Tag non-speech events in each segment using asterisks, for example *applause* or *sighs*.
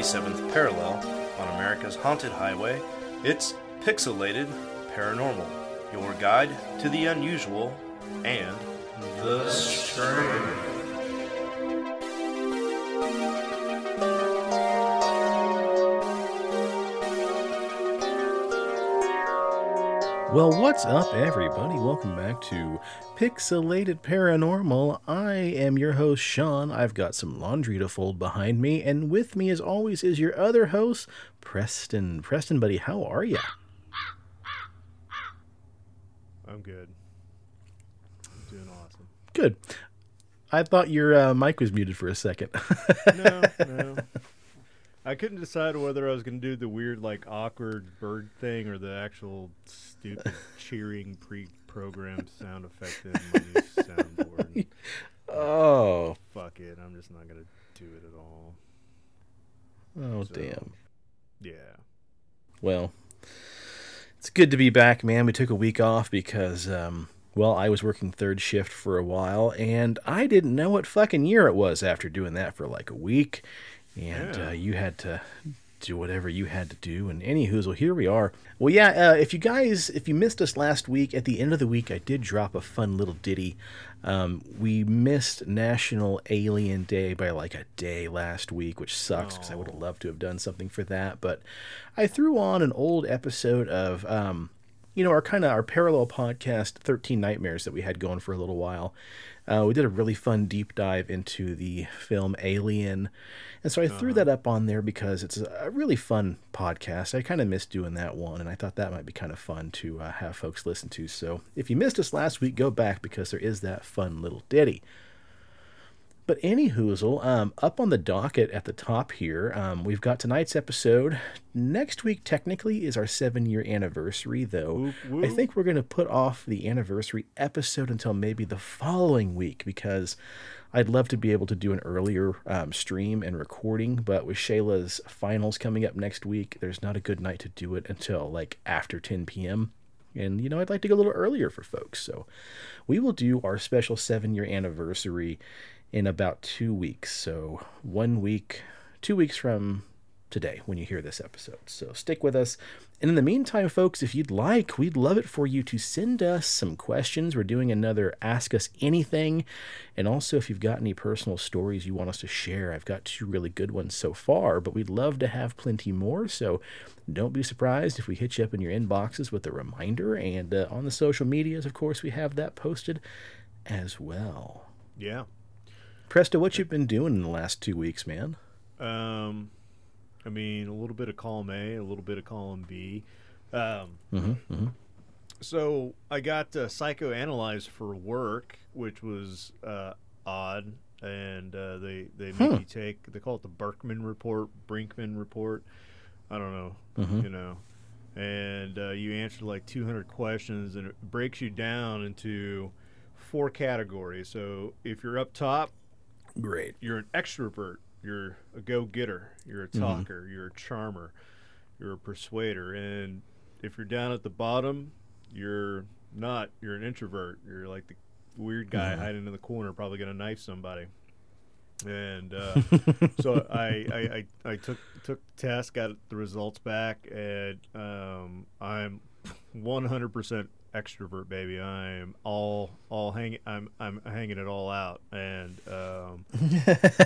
47th parallel on America's haunted highway, it's Pixelated Paranormal, your guide to the unusual and the strange. Well, what's up, everybody? Welcome back to Pixelated Paranormal. I am your host, Sean. I've got some laundry to fold behind me, and with me, as always, is your other host, Preston. Preston, buddy, how are you? I'm good. I'm doing awesome. Good. I thought your uh, mic was muted for a second. No, no. *laughs* I couldn't decide whether I was going to do the weird, like, awkward bird thing or the actual stupid *laughs* cheering pre-programmed sound effect in my soundboard. *laughs* oh, Fuck it. I'm just not going to do it at all. oh, So- damn. Yeah. Well, it's good to be back, man. We took a week off because, um, well, I was working third shift for a while, and I didn't know what fucking year it was after doing that for like a week. And Yeah. uh, you had to do whatever you had to do. And anywho, well, here we are. Well, yeah, uh, if you guys, if you missed us last week, at the end of the week, I did drop a fun little ditty. Um, we missed National Alien Day by like a day last week, which sucks because I would have loved to have done something for that. But I threw on an old episode of, um, you know, our kind of our parallel podcast, 13 Nightmares, that we had going for a little while. Uh, we did a really fun deep dive into the film Alien. And so I threw that up on there because it's a a really fun podcast. I kind of missed doing that one, and I thought that might be kind of fun to uh, have folks listen to. So if you missed us last week, go back because there is that fun little ditty. But any hoozle, um, up on the docket at the top here, um, we've got tonight's episode. Next week, technically, is our seven year anniversary, though. Whoop, I think we're going to put off the anniversary episode until maybe the following week because I'd love to be able to do an earlier um, stream and recording. But with Shayla's finals coming up next week, there's not a good night to do it until like after 10 p.m. And, you know, I'd like to go a little earlier for folks. So we will do our special seven year anniversary in about two weeks. So one week, two weeks from today when you hear this episode. So stick with us. And in the meantime, folks, if you'd like, we'd love it for you to send us some questions. We're doing another Ask Us Anything. And also, if you've got any personal stories you want us to share, I've got two really good ones so far, but we'd love to have plenty more. So don't be surprised if we hit you up in your inboxes with a reminder. And uh, on the social medias, of course, we have that posted as well. Yeah. Presto, what you've been doing in the last two weeks, man? Um, I mean, a little bit of column A, a little bit of column B. Um, Mm-hmm, mm-hmm. So I got uh, psychoanalyzed for work, which was uh, odd, and uh, they they make Hmm. you take they call it the Birkman report, Brinkman report. I don't know, Mhm. you know, and uh, you answer like 200 questions, and it breaks you down into four categories. So if you're up top, Great. you're an extrovert, you're a go-getter, you're a talker, you're a charmer, you're a persuader, and if you're down at the bottom, you're not. You're an introvert. You're like the weird guy hiding in the corner, probably gonna knife somebody. And uh, *laughs* so I, I, I, I took took the test, got the results back, and um, I'm 100% extrovert, baby. I'm all all hanging. I'm I'm hanging it all out, and um, *laughs*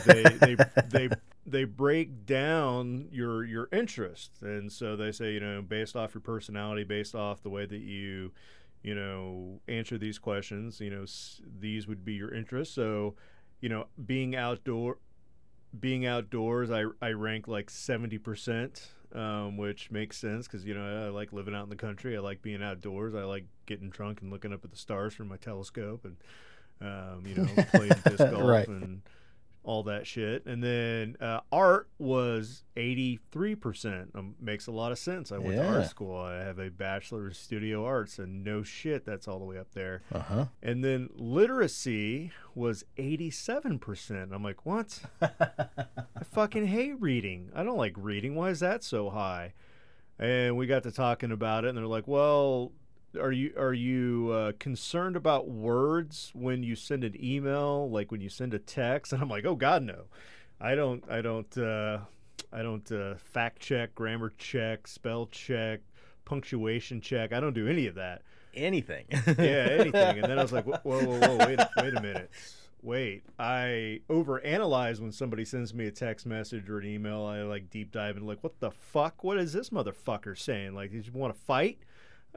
they they they they break down your your interests, and so they say you know based off your personality, based off the way that you you know answer these questions, you know s- these would be your interests. So you know being outdoor being outdoors, I, I rank like 70%, um, which makes sense because, you know, I like living out in the country. I like being outdoors. I like getting drunk and looking up at the stars from my telescope and, um, you know, playing disc *laughs* golf Right. and all that shit. And then uh, art was 83%. Um, makes a lot of sense. I went to art school. I have a bachelor of studio arts, and no shit, that's all the way up there. Uh huh. And then literacy was 87%. I'm like, what? *laughs* I fucking hate reading. I don't like reading. Why is that so high? And we got to talking about it, and they're like, well, are you are you uh, concerned about words when you send an email, like when you send a text? *laughs* And I'm like, oh God, no. I don't. I don't. Uh, I don't uh, fact check, grammar check, spell check, punctuation check. I don't do any of that. Anything. Yeah, anything. And then I was like, *laughs* whoa, whoa, whoa, wait, a, wait a minute. Wait, I overanalyze when somebody sends me a text message or an email. I like deep dive and like, what the fuck? What is this motherfucker saying? Like, did you want to fight?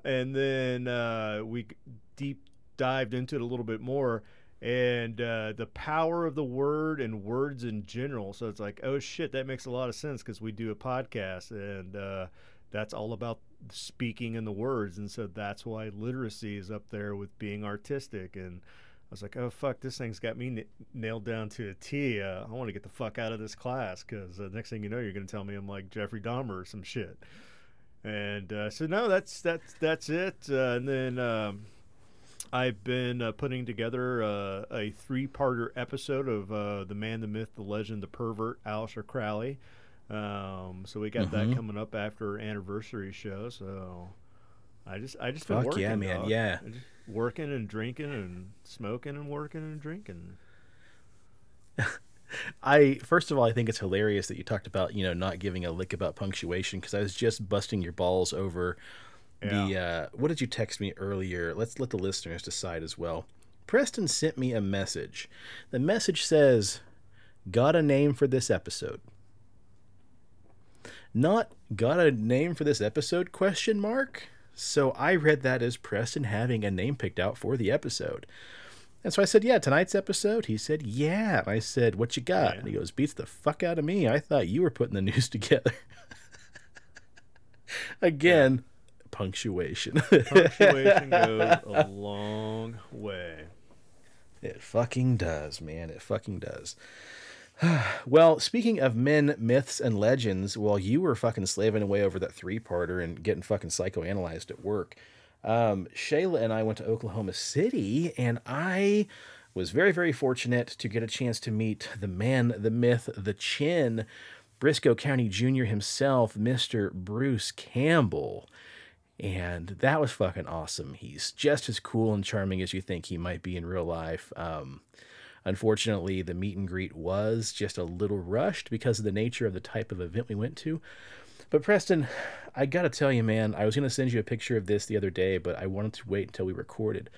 And then uh, we deep dived into it a little bit more and uh, the power of the word and words in general. So it's like, oh shit, that makes a lot of sense because we do a podcast and uh, that's all about speaking in the words. And so that's why literacy is up there with being artistic. And I was like, oh fuck, this thing's got me n- nailed down to a T. Uh, I want to get the fuck out of this class because the next thing you know, you're going to tell me I'm like Jeffrey Dahmer or some shit. And uh, so no, that's that's that's it. Uh, and then. Um, I've been uh, putting together uh, a three-parter episode of uh, the man, the myth, the legend, the pervert, Aleister Crowley. Um, so we got Mhm. that coming up after our anniversary show. So I just, I just Fuck been working, yeah, man, dog. yeah. Working and drinking and smoking and working and drinking. *laughs* I first of all, I think it's hilarious that you talked about you know not giving a lick about punctuation because I was just busting your balls over the uh, what did you text me earlier? Let's let the listeners decide as well. Preston sent me a message. The message says, "Got a name for this episode." Not got a name for this episode? Question mark. So I read that as Preston having a name picked out for the episode. And so I said, Yeah, tonight's episode. He said, Yeah. And I said, What you got? Yeah. And he goes, Beats the fuck out of me. I thought you were putting the news *laughs* together. Again, punctuation. Punctuation *laughs* goes a long way. It fucking does, man. It fucking does. *sighs* well, speaking of men, myths, and legends, while you were fucking slaving away over that three parter and getting fucking psychoanalyzed at work, um, Shayla and I went to Oklahoma City, and I was very, very fortunate to get a chance to meet the man, the myth, the chin, Brisco County Jr. himself, Mr. Bruce Campbell. And that was fucking awesome. He's just as cool and charming as you think he might be in real life. Um, unfortunately, the meet and greet was just a little rushed because of the nature of the type of event we went to. But Preston, I gotta tell you, man, I was gonna send you a picture of this the other day, but I wanted to wait until we recorded.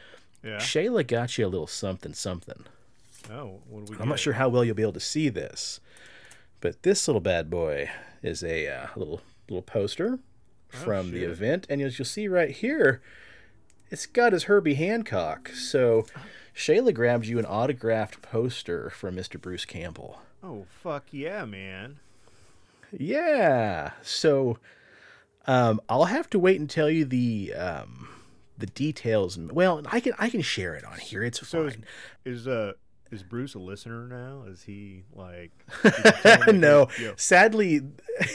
Yeah. Shayla got you a little something, something. Oh, what do we? Got? I'm not sure how well you'll be able to see this, but this little bad boy is a uh, little little poster from the event, and as you'll see right here, it's got his Herbie Hancock. So Shayla grabbed you an autographed poster from Mr. Bruce Campbell. Oh fuck yeah, man. Yeah. So um, I'll have to wait and tell you the um, the details. Well, I can I can share it on here. It's So fine. is, is uh is Bruce a listener now? Is he like? you can tell him, *laughs* no, yo, sadly,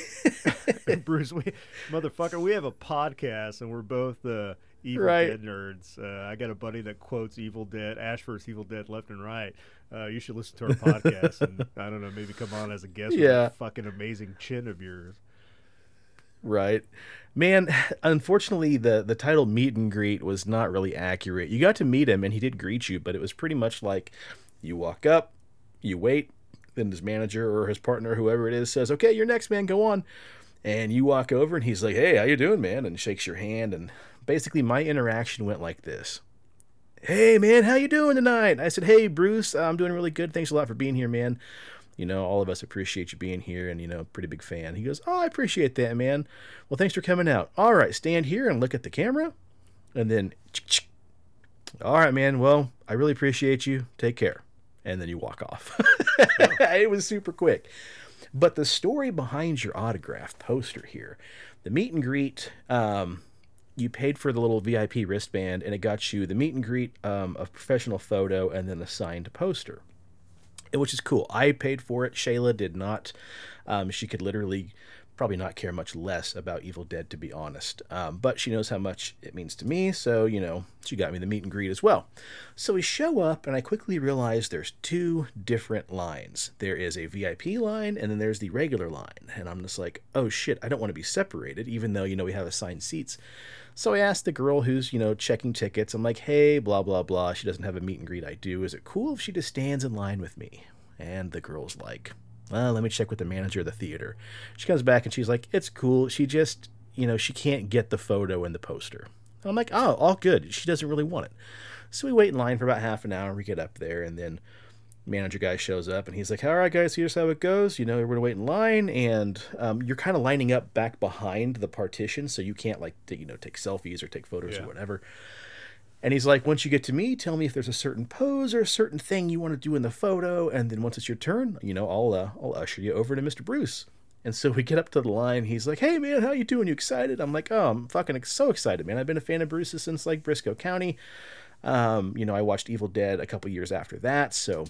*laughs* *laughs* Bruce, we motherfucker, we have a podcast and we're both uh, Evil Right. Dead nerds. Uh, I got a buddy that quotes Evil Dead, Ash vs. Evil Dead, left and right. Uh, you should listen to our podcast and *laughs* I don't know, maybe come on as a guest with Yeah. fucking amazing chin of yours. Right. Man, *sighs* unfortunately the the title meet and greet was not really accurate. You got to meet him and he did greet you, but it was pretty much like you walk up, you wait, then his manager or his partner, whoever it is, says, "Okay, you're next, man. Go on." And you walk over and he's like, "Hey, how you doing, man?" and shakes your hand and basically my interaction went like this. Hey man, how you doing tonight? I said, "Hey Bruce, I'm doing really good. Thanks a lot for being here, man." you know, all of us appreciate you being here and, you know, pretty big fan. He goes, Oh, I appreciate that, man. Well, thanks for coming out. All right, stand here and look at the camera. And then, all right, man. Well, I really appreciate you. Take care. And then you walk off. *laughs* it was super quick. But the story behind your autograph poster here, the meet and greet, um, you paid for the little VIP wristband and it got you the meet and greet, um, a professional photo, and then a signed poster which is cool. I paid for it. Shayla did not. Um, she could literally probably not care much less about Evil Dead, to be honest. Um, but she knows how much it means to me, so, you know, she got me the meet and greet as well. So we show up, and I quickly realize there's two different lines. There is a VIP line, and then there's the regular line. And I'm just like, oh shit, I don't want to be separated, even though, you know, we have assigned seats. So I asked the girl who's, you know, checking tickets, I'm like, hey, blah, blah, blah. She doesn't have a meet and greet. I do. Is it cool if she just stands in line with me? And the girl's like, well, let me check with the manager of the theater. She comes back and she's like, it's cool. She just, you know, she can't get the photo and the poster. And I'm like, oh, all good. She doesn't really want it. So we wait in line for about half an hour. We get up there, and then manager guy shows up, and he's like, all right, guys, here's how it goes. You know, we're going to wait in line, and um, you're kind of lining up back behind the partition, so you can't, like, t- you know, take selfies or take photos Yeah. or whatever. And he's like, once you get to me, tell me if there's a certain pose or a certain thing you want to do in the photo, and then once it's your turn, you know, I'll uh, I'll usher you over to Mr. Bruce. And so we get up to the line. He's like, "Hey man, how you doing? You excited?" I'm like, "Oh, I'm fucking so excited, man! I've been a fan of Bruce's since like Brisco County. Um, you know, I watched Evil Dead a couple years after that, so."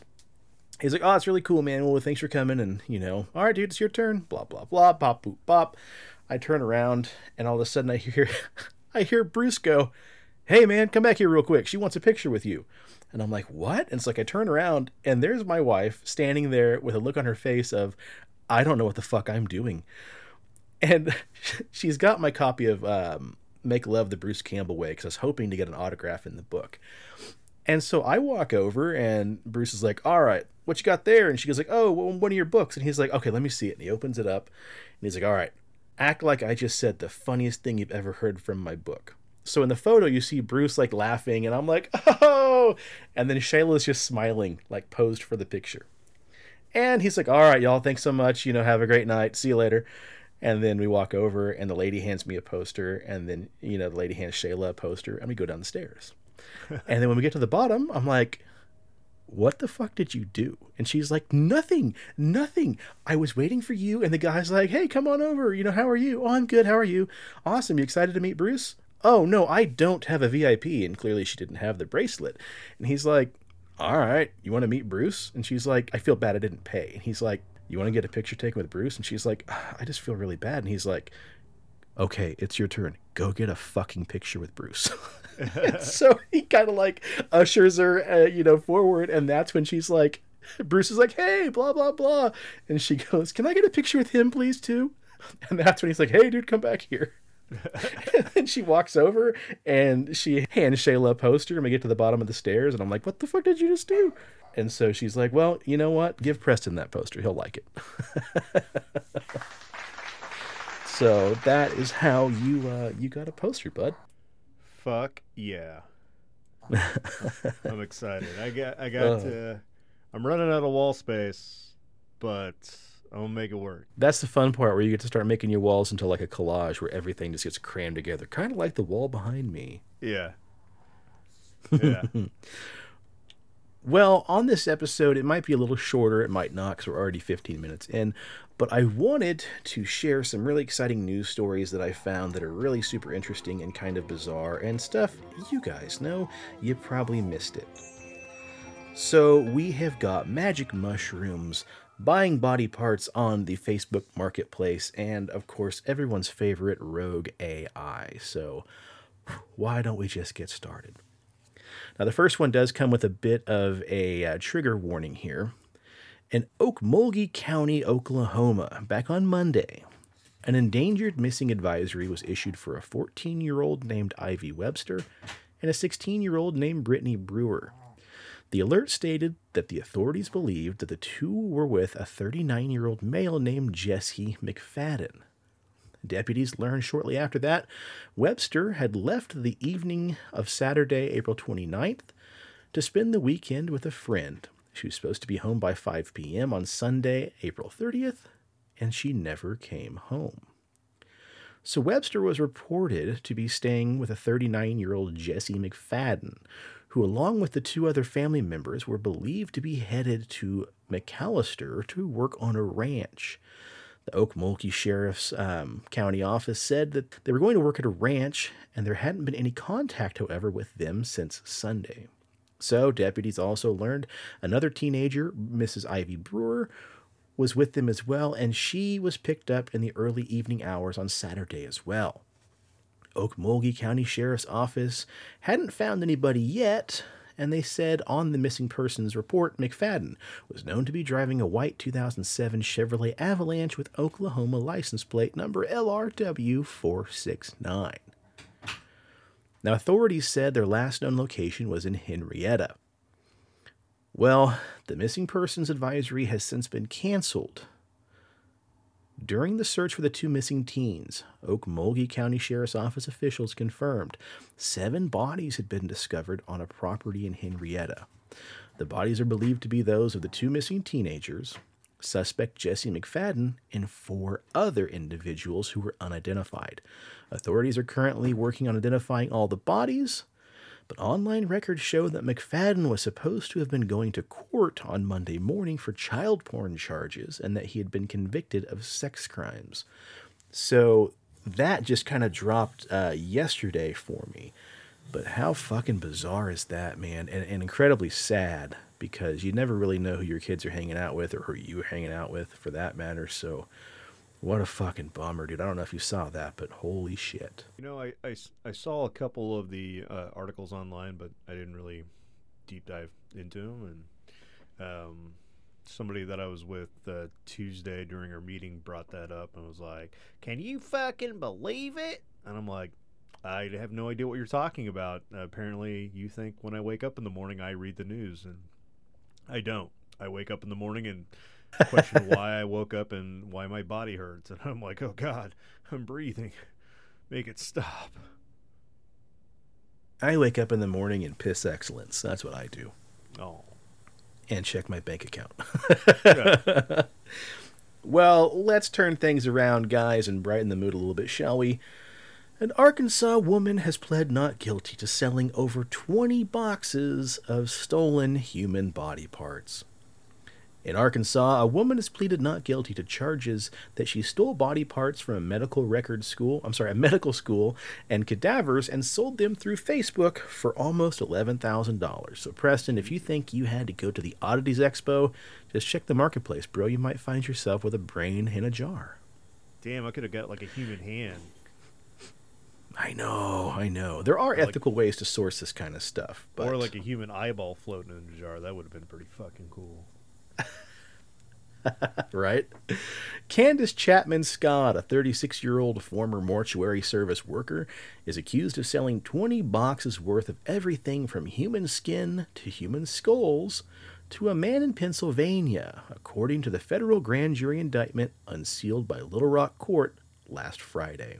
He's like, "Oh, it's really cool, man. Well, thanks for coming." And you know, all right, dude, it's your turn. Blah blah blah. Pop boop bop. I turn around, and all of a sudden, I hear, *laughs* I hear Bruce go, hey man come back here real quick. She wants a picture with you. And i'm like what? And it's like i turn around and there's my wife standing there with a look on her face of i don't know what the fuck i'm doing. And *laughs* she's got my copy of um, make love the bruce campbell way because i was hoping to get an autograph in the book. And so i walk over and bruce is like all right what you got there? And she goes like oh well, one of your books. And he's like okay let me see it. And he opens it up and he's like all right act like i just said the funniest thing you've ever heard from my book so in the photo, you see Bruce like laughing, and I'm like, oh, and then Shayla's just smiling, like posed for the picture. And he's like, all right, y'all, thanks so much. You know, have a great night. See you later. And then we walk over, and the lady hands me a poster, and then you know the lady hands Shayla a poster, and we go down the stairs. *laughs* and then when we get to the bottom, I'm like, what the fuck did you do? And she's like, nothing, nothing. I was waiting for you. And the guy's like, hey, come on over. You know, how are you? Oh, I'm good. How are you? Awesome. You excited to meet Bruce? Oh, no, I don't have a VIP. And clearly she didn't have the bracelet. And he's like, all right, you want to meet Bruce? And she's like, I feel bad I didn't pay. And he's like, you want to get a picture taken with Bruce? And she's like, "Ah, I just feel really bad. And he's like, okay, it's your turn. Go get a fucking picture with Bruce. *laughs* *laughs* so he kind of like ushers her, uh, you know, forward, and that's when she's like, *laughs* Bruce is like, hey, blah blah blah, and she goes, can I get a picture with him, please, too? And that's when he's like, hey, dude, come back here. *laughs* and then she walks over and she hands Shayla a poster, and we get to the bottom of the stairs, and I'm like, what the fuck did you just do? And so she's like, well, you know what? Give Preston that poster. He'll like it. *laughs* so that is how you uh, you got a poster, bud. Fuck yeah. *laughs* I'm excited. I got I got Uh. to I'm running out of wall space, but I'm gonna make it work. That's the fun part where you get to start making your walls into like a collage where everything just gets crammed together, kind of like the wall behind me. Yeah. *laughs* Yeah. Well, on this episode, it might be a little shorter, it might not, because we're already 15 minutes in, but I wanted to share some really exciting news stories that I found that are really super interesting and kind of bizarre and stuff you guys know you probably missed it. So, we have got magic mushrooms buying body parts on the Facebook marketplace, and of course, everyone's favorite rogue AI. So, why don't we just get started? Now, the first one does come with a bit of a uh, trigger warning here. In Okmulgee County, Oklahoma, back on Monday, an endangered missing advisory was issued for a 14 year old named Ivy Webster and a 16 year old named Brittany Brewer. The alert stated that the authorities believed that the two were with a 39 year old male named Jesse McFadden. Deputies learned shortly after that Webster had left the evening of Saturday, April 29th, to spend the weekend with a friend. She was supposed to be home by 5 p.m. on Sunday, April 30th, and she never came home. So Webster was reported to be staying with a 39 year old Jesse McFadden, who, along with the two other family members, were believed to be headed to McAlester to work on a ranch. The Okmulgee Sheriff's um, County office said that they were going to work at a ranch, and there hadn't been any contact, however, with them since Sunday. So, deputies also learned another teenager, Mrs. Ivy Brewer, was with them as well, and she was picked up in the early evening hours on Saturday as well. Okmulgee County Sheriff's Office hadn't found anybody yet, and they said on the missing persons report McFadden was known to be driving a white 2007 Chevrolet Avalanche with Oklahoma license plate number LRW469. Now, authorities said their last known location was in Henrietta. Well, the missing persons advisory has since been canceled. During the search for the two missing teens, Okmulgee County Sheriff's Office officials confirmed seven bodies had been discovered on a property in Henrietta. The bodies are believed to be those of the two missing teenagers, suspect Jesse McFadden, and four other individuals who were unidentified. Authorities are currently working on identifying all the bodies, but online records show that McFadden was supposed to have been going to court on Monday morning for child porn charges and that he had been convicted of sex crimes. So that just kind of dropped uh, yesterday for me. But how fucking bizarre is that, man? And, and incredibly sad because you never really know who your kids are hanging out with or who you're hanging out with for that matter. So what a fucking bummer, dude. I don't know if you saw that, but holy shit. You know, I I saw a couple of the uh, articles online, but I didn't really deep dive into them. And um, somebody that I was with uh, Tuesday during our meeting brought that up and was like, "Can you fucking believe it?" And I'm like, "I have no idea what you're talking about." Uh, apparently, you think when I wake up in the morning I read the news, and I don't. I wake up in the morning and question why I woke up and why my body hurts, and I'm like, "Oh God, I'm breathing." Make it stop. I wake up in the morning and piss excellence. That's what I do. Oh. And check my bank account. Yeah. *laughs* Well, let's turn things around, guys, and brighten the mood a little bit, shall we? An Arkansas woman has pled not guilty to selling over 20 boxes of stolen human body parts. In Arkansas, a woman has pleaded not guilty to charges that she stole body parts from a medical record school, I'm sorry, a medical school, and cadavers and sold them through Facebook for almost $11,000. So, Preston, if you think you had to go to the Oddities Expo, just check the marketplace, bro. You might find yourself with a brain in a jar. Damn, I could have got like a human hand. I know, I know. There are ethical ways to source this kind of stuff, but Or like a human eyeball floating in a jar. That would have been pretty fucking cool. Right? Candace Chapman Scott, a 36 year old former mortuary service worker, is accused of selling 20 boxes worth of everything from human skin to human skulls to a man in Pennsylvania, according to the federal grand jury indictment unsealed by Little Rock Court last Friday.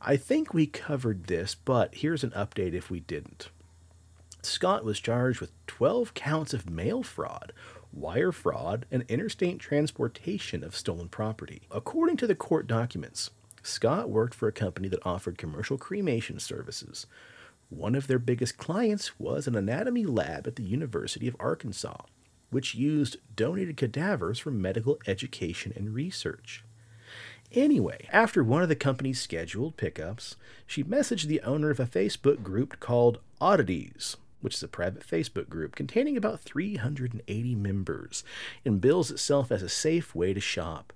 I think we covered this, but here's an update if we didn't. Scott was charged with 12 counts of mail fraud, wire fraud, and interstate transportation of stolen property. According to the court documents, Scott worked for a company that offered commercial cremation services. One of their biggest clients was an anatomy lab at the University of Arkansas, which used donated cadavers for medical education and research. Anyway, after one of the company's scheduled pickups, she messaged the owner of a Facebook group called Oddities, which is a private Facebook group containing about 380 members and bills itself as a safe way to shop.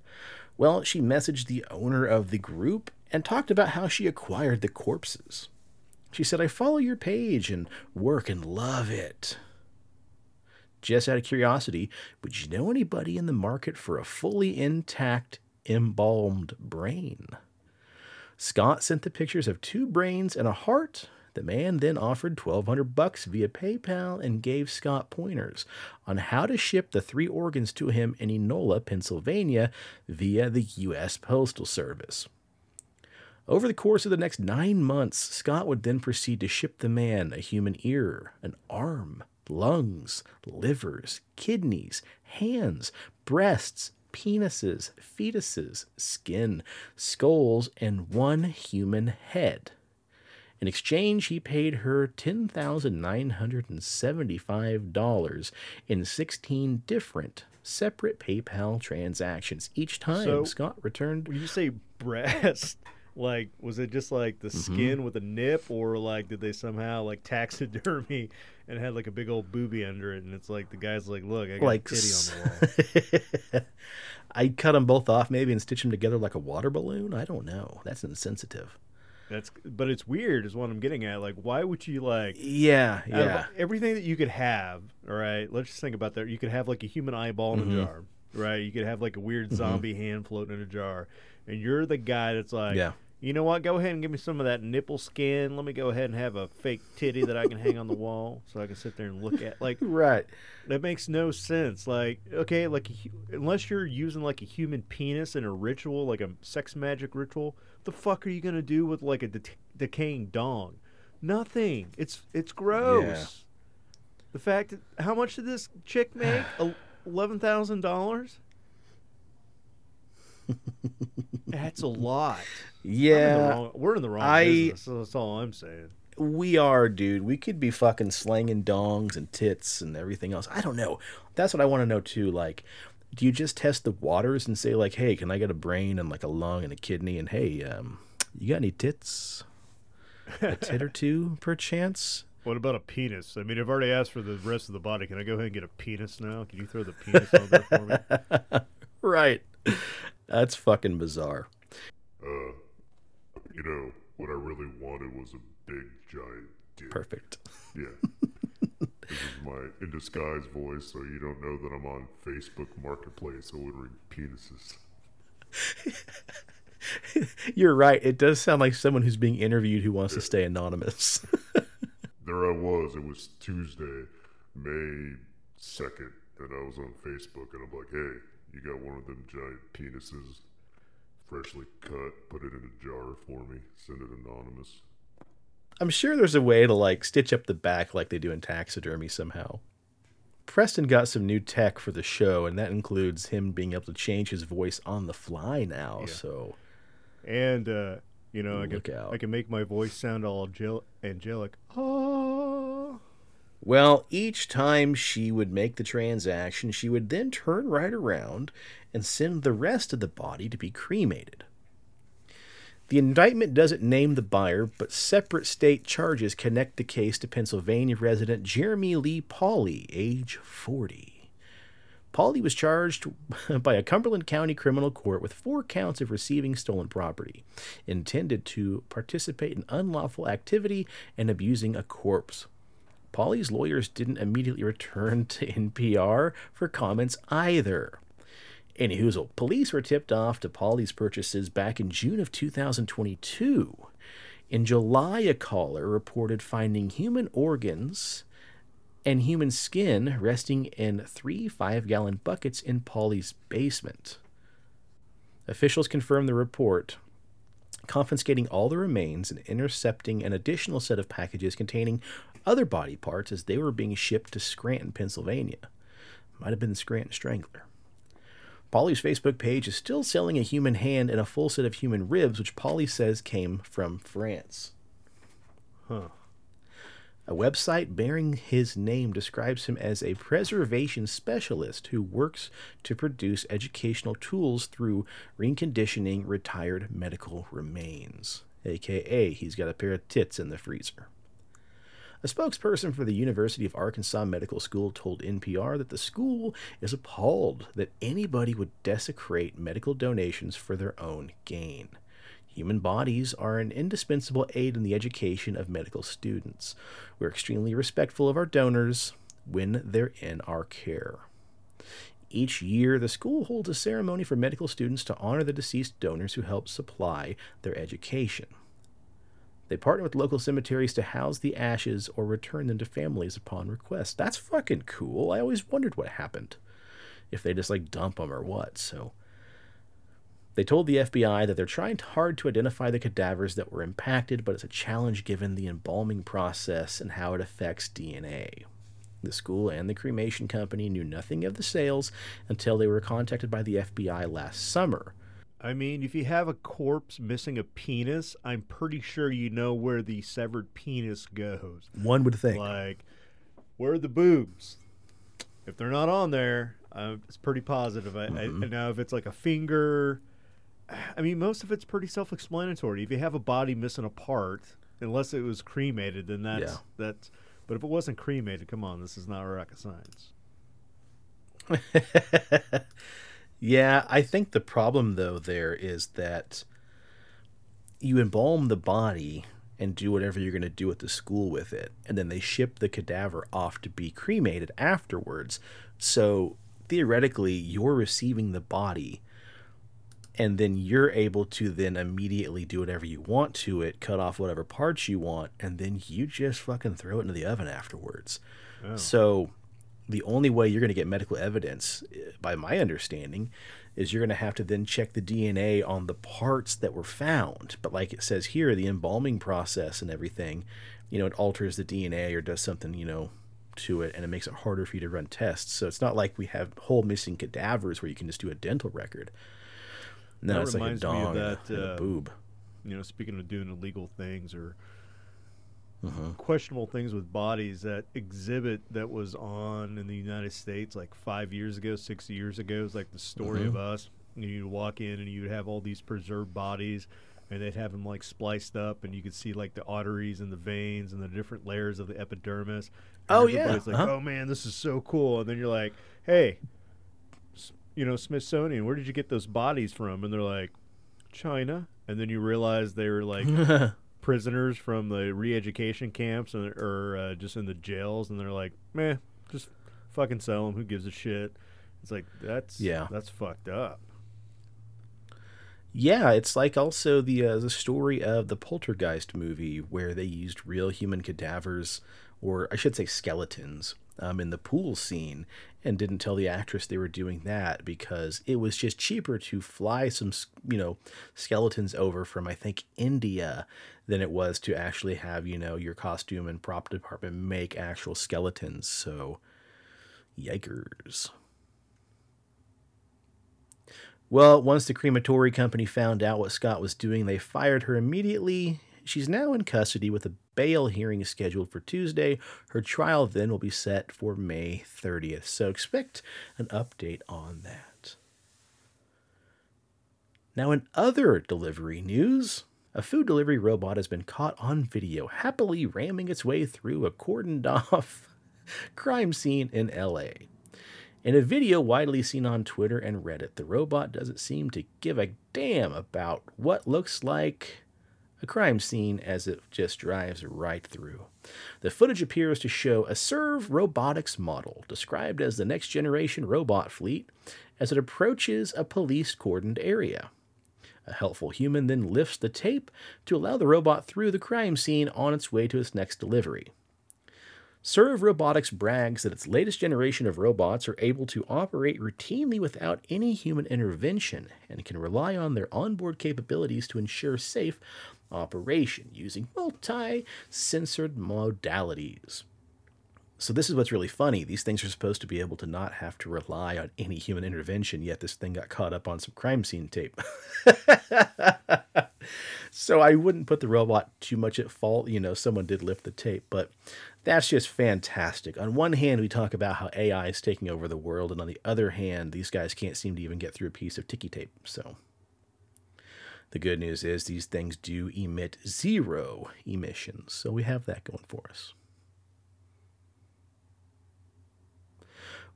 Well, she messaged the owner of the group and talked about how she acquired the corpses. She said, I follow your page and work and love it. Just out of curiosity, would you know anybody in the market for a fully intact, embalmed brain? Scott sent the pictures of two brains and a heart. The man then offered 1200 bucks via PayPal and gave Scott pointers on how to ship the three organs to him in Enola, Pennsylvania via the US Postal Service. Over the course of the next nine months, Scott would then proceed to ship the man a human ear, an arm, lungs, livers, kidneys, hands, breasts, penises, fetuses, skin, skulls, and one human head. In exchange, he paid her $10,975 in 16 different separate PayPal transactions. Each time, So- Scott returned When you say breast, *laughs* like was it just like the Mm-hmm. skin with a nip, or like did they somehow like taxidermy *laughs* and had like a big old booby under it, and it's like the guy's like, look, I got like a on the wall. *laughs* I'd cut them both off maybe and stitch them together like a water balloon. I don't know. That's insensitive. That's but it's weird, is what I'm getting at. Like, why would you like? Yeah, yeah. everything that you could have, all right. Let's just think about that. You could have like a human eyeball in Mm-hmm. a jar, right? You could have like a weird zombie hand floating in a jar, and you're the guy that's like, Yeah. you know what? Go ahead and give me some of that nipple skin. Let me go ahead and have a fake titty that I can hang on the wall so I can sit there and look at. Like *laughs* Right. that makes no sense. Like okay, like unless you're using like a human penis in a ritual, like a sex magic ritual, the fuck are you gonna do with like a de- decaying dong? Nothing. It's it's gross. The fact that how much did this chick make? *sighs* Eleven thousand dollars. That's a lot. Yeah, wrong- we're in the wrong I- business. so That's all I'm saying. we are, dude. We could be fucking slanging dongs and tits and everything else. I don't know. That's what I want to know too. Like, do you just test the waters and say like, hey, can I get a brain and like a lung and a kidney? And hey, um, you got any tits? A *laughs* tit or two, perchance? What about a penis? I mean, I've already asked for the rest of the body. Can I go ahead and get a penis now? Can you throw the penis on there for me? *laughs* Right. That's fucking bizarre. Uh, you know, what I really wanted was a big giant dick. Perfect. Yeah. *laughs* this is my in disguise voice, so you don't know that I'm on Facebook Marketplace ordering penises. *laughs* You're right. It does sound like someone who's being interviewed who wants to stay anonymous. *laughs* There I was. It was Tuesday, May 2nd, and I was on Facebook, and I'm like, hey, you got one of them giant penises, freshly cut, put it in a jar for me, send it anonymous. I'm sure there's a way to like stitch up the back like they do in taxidermy somehow. Preston got some new tech for the show, and that includes him being able to change his voice on the fly now. Yeah. So And uh, you know, I Look can out. I can make my voice sound all angel- angelic. Oh, Well, each time she would make the transaction, she would then turn right around and send the rest of the body to be cremated. The indictment doesn't name the buyer, but separate state charges connect the case to Pennsylvania resident Jeremy Lee Pauley, age 40. Pauley was charged *laughs* by a Cumberland County criminal court with four counts of receiving stolen property, intended to participate in unlawful activity and abusing a corpse. Pauley's lawyers didn't immediately return to NPR for comments either. Anyhoozle, police were tipped off to Pauley's purchases back in June of 2022. In July, a caller reported finding human organs and human skin resting in three five gallon buckets in Pauley's basement. Officials confirmed the report, confiscating all the remains and intercepting an additional set of packages containing other body parts as they were being shipped to Scranton, Pennsylvania. Might have been the Scranton Strangler. Pauley's Facebook page is still selling a human hand and a full set of human ribs, which Pauley says came from France. Huh. A website bearing his name describes him as a preservation specialist who works to produce educational tools through reconditioning retired medical remains. AKA, he's got a pair of tits in the freezer. A spokesperson for the University of Arkansas Medical School told NPR that the school is appalled that anybody would desecrate medical donations for their own gain. Human bodies are an indispensable aid in the education of medical students. We're extremely respectful of our donors when they're in our care. Each year, the school holds a ceremony for medical students to honor the deceased donors who helped supply their education. They partner with local cemeteries to house the ashes or return them to families upon request. That's fucking cool. I always wondered what happened. If they just like dump them or what. So they told the FBI that they're trying hard to identify the cadavers that were impacted, but it's a challenge given the embalming process and how it affects DNA. The school and the cremation company knew nothing of the sales until they were contacted by the FBI last summer. I mean, if you have a corpse missing a penis, I'm pretty sure you know where the severed penis goes. One would think. Like, where are the boobs? If they're not on there, uh, it's pretty positive. I, I, now, if it's like a finger, I mean, most of it's pretty self-explanatory. If you have a body missing a part, unless it was cremated, then that's Yeah. that's. But if it wasn't cremated, come on, this is not rocket science. *laughs* Yeah, I think the problem though there is that you embalm the body and do whatever you're going to do at the school with it, and then they ship the cadaver off to be cremated afterwards. So theoretically, you're receiving the body and then you're able to then immediately do whatever you want to it, cut off whatever parts you want, and then you just fucking throw it into the oven afterwards. Oh. So the only way you're going to get medical evidence, eh, by my understanding, is you're going to have to then check the DNA on the parts that were found. But like it says here, the embalming process and everything, you know, it alters the DNA or does something, you know, to it, and it makes it harder for you to run tests. So it's not like we have whole missing cadavers where you can just do a dental record. No, That it's like a reminds me of and a- that, and a uh, boob. you know, speaking of doing illegal things or Mm-hmm. questionable things with bodies, that exhibit that was on in the United States like five years ago, six years ago, is like the story Mm-hmm. of us. And you'd walk in and you'd have all these preserved bodies, and they'd have them like spliced up, and you could see like the arteries and the veins and the different layers of the epidermis. And Oh, yeah, it's like, uh-huh. oh man, this is so cool. And then you're like, hey, you know, Smithsonian, where did you get those bodies from? And they're like, China. And then you realize they were like *laughs* prisoners from the re-education camps and, or uh, just in the jails, and they're like, meh, just fucking sell them. Who gives a shit? It's like that's Yeah. that's fucked up. Yeah, it's like also the uh, the story of the Poltergeist movie where they used real human cadavers, or I should say skeletons, um, in the pool scene, and didn't tell the actress they were doing that because it was just cheaper to fly some you know skeletons over from I think India than it was to actually have you know your costume and prop department make actual skeletons. So, yikers. Well, once the crematory company found out what Scott was doing, they fired her immediately. She's now in custody with a bail hearing is scheduled for Tuesday. Her trial then will be set for May 30th. So expect an update on that. Now, in other delivery news, a food delivery robot has been caught on video happily ramming its way through a cordoned off *laughs* crime scene in LA. In a video widely seen on Twitter and Reddit, the robot doesn't seem to give a damn about what looks like a crime scene as it just drives right through. The footage appears to show a Serve Robotics model, described as the next generation robot fleet, as it approaches a police cordoned area. A helpful human then lifts the tape to allow the robot through the crime scene on its way to its next delivery. Serve Robotics brags that its latest generation of robots are able to operate routinely without any human intervention and can rely on their onboard capabilities to ensure safe operation using multi censored modalities. So, this is what's really funny. These things are supposed to be able to not have to rely on any human intervention, yet this thing got caught up on some crime scene tape. *laughs* so, I wouldn't put the robot too much at fault. You know, someone did lift the tape, but that's just fantastic. On one hand, we talk about how AI is taking over the world, and on the other hand, these guys can't seem to even get through a piece of ticky tape. So, the good news is these things do emit zero emissions, so we have that going for us.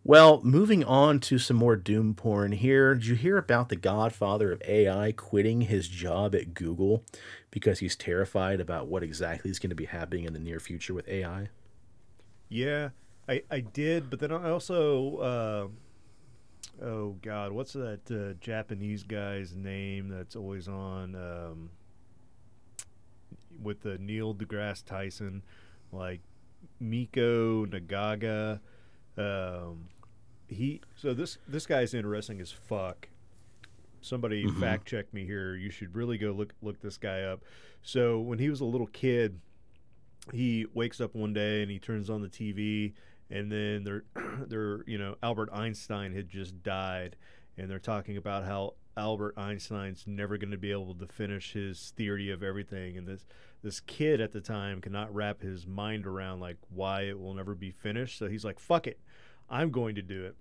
Well, moving on to some more doom porn here. Did you hear about the godfather of AI quitting his job at Google because he's terrified about what exactly is going to be happening in the near future with AI? Yeah, I I did, but then I also uh, oh god, what's that uh, Japanese guy's name that's always on um, with the Neil deGrasse Tyson, like Miko Nagaga. Um, he so this this guy's interesting as fuck. Somebody fact check me here. You should really go look look this guy up. So when he was a little kid, he wakes up one day and he turns on the TV and then they're *clears throat* they're you know Albert Einstein had just died and they're talking about how Albert Einstein's never going to be able to finish his theory of everything and this this kid at the time cannot wrap his mind around like why it will never be finished so he's like fuck it I'm going to do it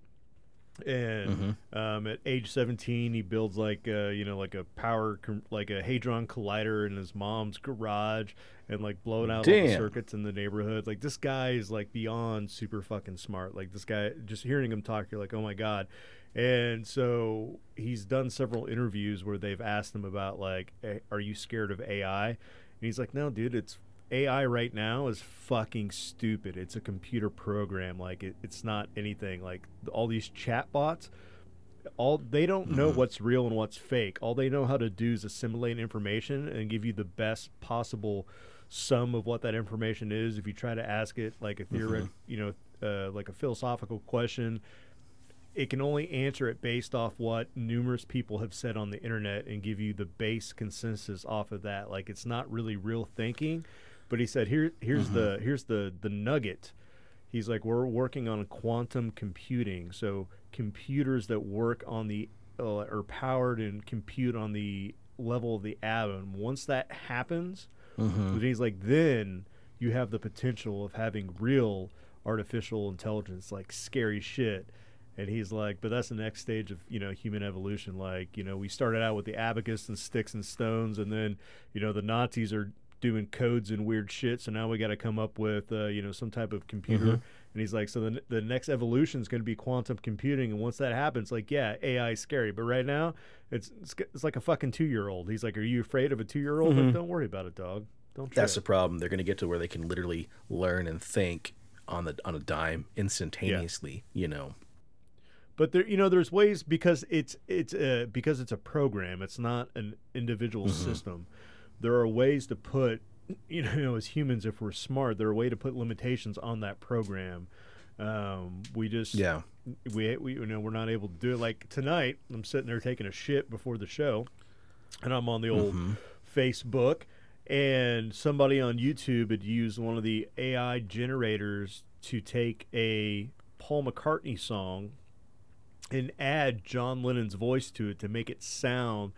and um, at age 17 he builds like a, you know like a power com- like a hadron collider in his mom's garage and like blowing out all the circuits in the neighborhood. Like this guy is like beyond super fucking smart. Like this guy just hearing him talk you're like oh my god. And so he's done several interviews where they've asked him about like "Eh, are you scared of ai and he's like no dude it's AI right now is fucking stupid. It's a computer program. Like it, it's not anything. Like all these chat bots, all they don't know what's real and what's fake. All they know how to do is assimilate information and give you the best possible sum of what that information is. If you try to ask it like a theoret, you know, uh, like a philosophical question, it can only answer it based off what numerous people have said on the internet and give you the base consensus off of that. Like it's not really real thinking. But he said here here's the here's the the nugget. He's like we're working on quantum computing. So computers that work on the uh, are powered and compute on the level of the atom. Once that happens, then he's like then you have the potential of having real artificial intelligence like scary shit and he's like but that's the next stage of you know human evolution like you know we started out with the abacus and sticks and stones and then you know the nazis are doing codes and weird shit. So now we got to come up with uh, you know some type of computer. And he's like so the, the next evolution is going to be quantum computing. And once that happens like yeah ai is scary. But right now it's it's, it's like a fucking two-year-old. He's like are you afraid of a two-year-old? Like, don't worry about it dog. Don't That's the problem. They're going to get to where they can literally learn and think on the on a dime instantaneously. You know. but there you know there's ways because it's it's uh, because it's a program it's not an individual system there are ways to put *laughs* you know as humans if we're smart there are way to put limitations on that program. Um, we just Yeah. we, we you know we're not able to do it. Like tonight i'm sitting there taking a shit before the show and i'm on the old facebook and somebody on youtube had used one of the ai generators to take a paul mccartney song and add john lennon's voice to it to make it sound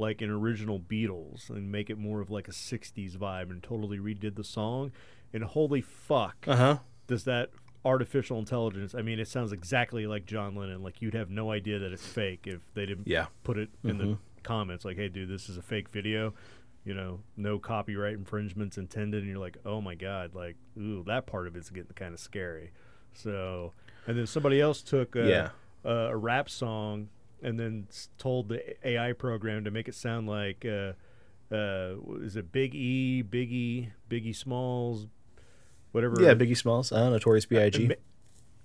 like an original beatles and make it more of like a 60s vibe and totally redid the song and holy fuck Uh huh. does that artificial intelligence i mean it sounds exactly like john lennon like you'd have no idea that it's fake if they didn't Yeah. put it in the comments like hey dude this is a fake video you know no copyright infringements intended and you're like oh my god like ooh that part of it's getting kind of scary so and then somebody else took a, Yeah. a, a rap song and then told the ai program to make it sound like uh uh is it big e biggie biggie smalls whatever Yeah. Biggie Smalls. Uh, Notorious B.I.G. Ma-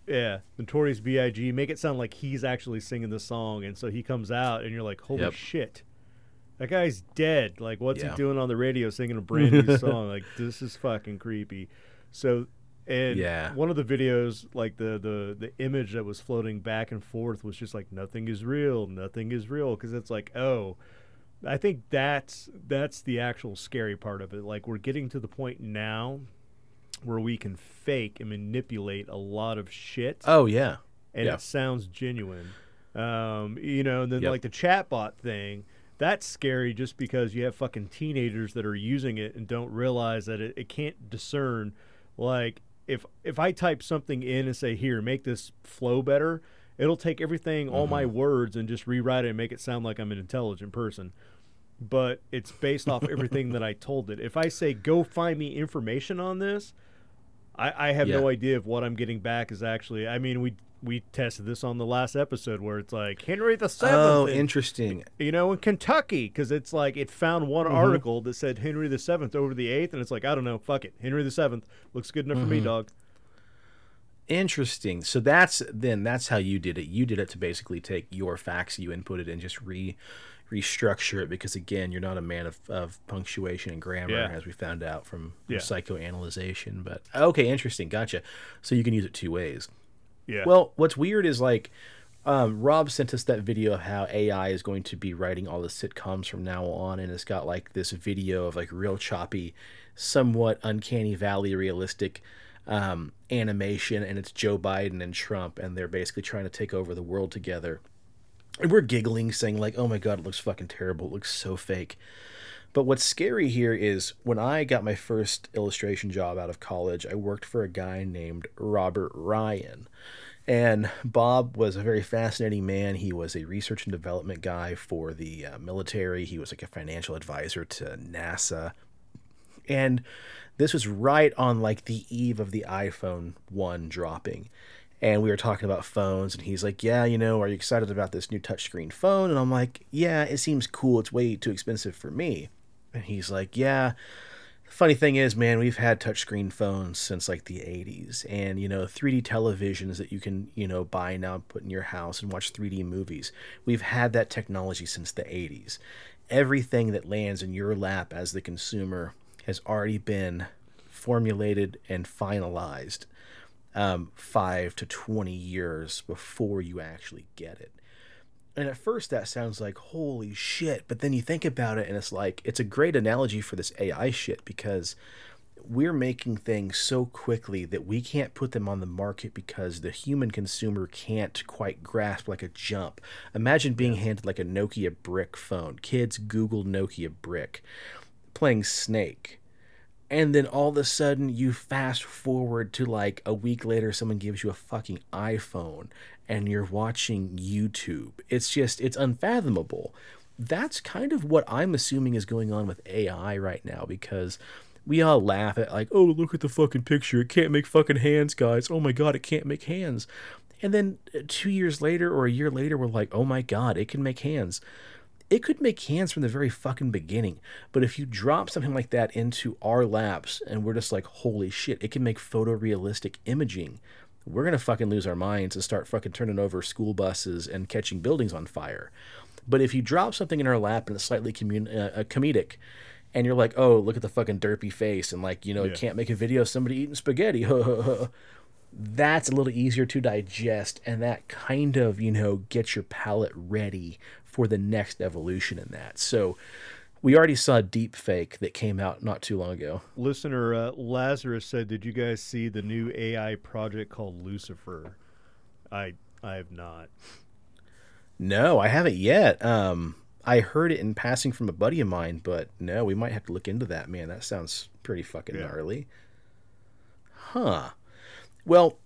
Yeah, Notorious B.I.G. Make it sound like he's actually singing the song, and so he comes out, and you're like, "Holy Yep. shit, that guy's dead!" Like, what's Yeah. he doing on the radio singing a brand new *laughs* song? Like, this is fucking creepy. So, and Yeah. one of the videos, like the the the image that was floating back and forth, was just like, "Nothing is real, nothing is real," because it's like, oh. I think that's that's the actual scary part of it. Like we're getting to the point now where we can fake and manipulate a lot of shit Oh yeah. and yeah. it sounds genuine. Um, you know, and then Yep. like the chatbot thing, that's scary just because you have fucking teenagers that are using it and don't realize that it, it can't discern. Like if if I type something in and say here, make this flow better, it'll take everything, all my Mm-hmm. words, and just rewrite it and make it sound like I'm an intelligent person. But it's based off everything that I *laughs* told it. If I say go find me information on this, I, I have no idea if what I'm getting back is actually. I mean, we we tested this on the last episode where it's like Henry the Seventh, Oh, in- interesting. you know, in Kentucky, because it's like it found one Mm-hmm. article that said Henry the Seventh over the eighth, and it's like I don't know, fuck it, Henry the Seventh looks good enough for Mm-hmm. me, dog. Interesting. So that's then that's how you did it. You did it to basically take your facts you inputted and just re restructure it because again, you're not a man of, of punctuation and grammar Yeah. as we found out from Yeah. psychoanalyzation. But okay, interesting. Gotcha. So you can use it two ways. Yeah. Well, what's weird is like um, Rob sent us that video of how AI is going to be writing all the sitcoms from now on, and it's got like this video of like real choppy, somewhat uncanny valley realistic um, animation, and it's Joe Biden and Trump, and they're basically trying to take over the world together. And we're giggling, saying like, "Oh my god, it looks fucking terrible. It looks so fake." But what's scary here is when I got my first illustration job out of college, I worked for a guy named Robert Ryan. And Bob was a very fascinating man. He was a research and development guy for the uh, military, he was like a financial advisor to NASA. And this was right on like the eve of the iPhone 1 dropping. And we were talking about phones, and he's like, Yeah, you know, are you excited about this new touchscreen phone? And I'm like, Yeah, it seems cool. It's way too expensive for me. And he's like, Yeah, funny thing is, man, we've had touchscreen phones since like the 80s, and you know, 3D televisions that you can, you know, buy now, put in your house and watch 3D movies. We've had that technology since the 80s. Everything that lands in your lap as the consumer has already been formulated and finalized um, five to 20 years before you actually get it. And at first, that sounds like holy shit. But then you think about it, and it's like, it's a great analogy for this AI shit because we're making things so quickly that we can't put them on the market because the human consumer can't quite grasp like a jump. Imagine being handed like a Nokia brick phone. Kids Google Nokia brick, playing Snake and then all of a sudden you fast forward to like a week later someone gives you a fucking iphone and you're watching youtube. It's just it's unfathomable. That's kind of what i'm assuming is going on with ai right now because we all laugh at like oh look at the fucking picture. It can't make fucking hands guys. Oh my god it can't make hands. And then uh, two years later or a year later we're like oh my god it can make hands it could make hands from the very fucking beginning. But if you drop something like that into our laps and we're just like, holy shit, it can make photorealistic imaging, we're going to fucking lose our minds and start fucking turning over school buses and catching buildings on fire. But if you drop something in our lap and it's slightly commun- uh, comedic, and you're like, oh, look at the fucking derpy face, and like, you know, yeah. can't make a video of somebody eating spaghetti. *laughs* That's a little easier to digest, and that kind of, you know, gets your palate ready for the next evolution in that. So we already saw Deep Fake that came out not too long ago. Listener uh, Lazarus said, "Did you guys see the new AI project called Lucifer?" I I have not. No, I haven't yet. Um, I heard it in passing from a buddy of mine, but no, we might have to look into that. Man, that sounds pretty fucking yeah. gnarly. Huh. Well,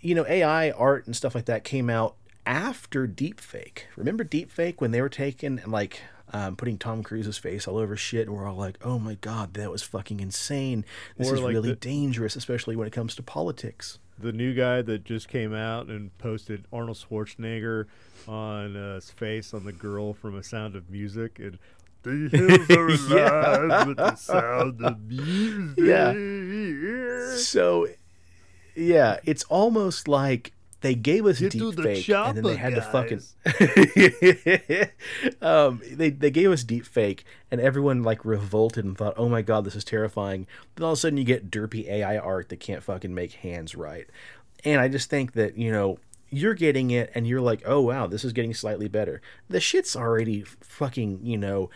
you know, AI art and stuff like that came out after Deepfake. Remember Deepfake when they were taking and like um, putting Tom Cruise's face all over shit, and we're all like, "Oh my god, that was fucking insane! This or is like really the, dangerous, especially when it comes to politics." The new guy that just came out and posted Arnold Schwarzenegger on uh, his face on the girl from A Sound of Music, and the *laughs* hills are alive yeah. with the sound of *laughs* music. Yeah. So, yeah, it's almost like they gave us Get deep fake and then they had guys. to *laughs* fucking um, they, they gave us deep fake and everyone like revolted and thought oh my god this is terrifying. Then all of a sudden you get derpy ai art that can't fucking make hands right. And i just think that you know you're getting it and you're like oh wow this is getting slightly better. The shit's already fucking you know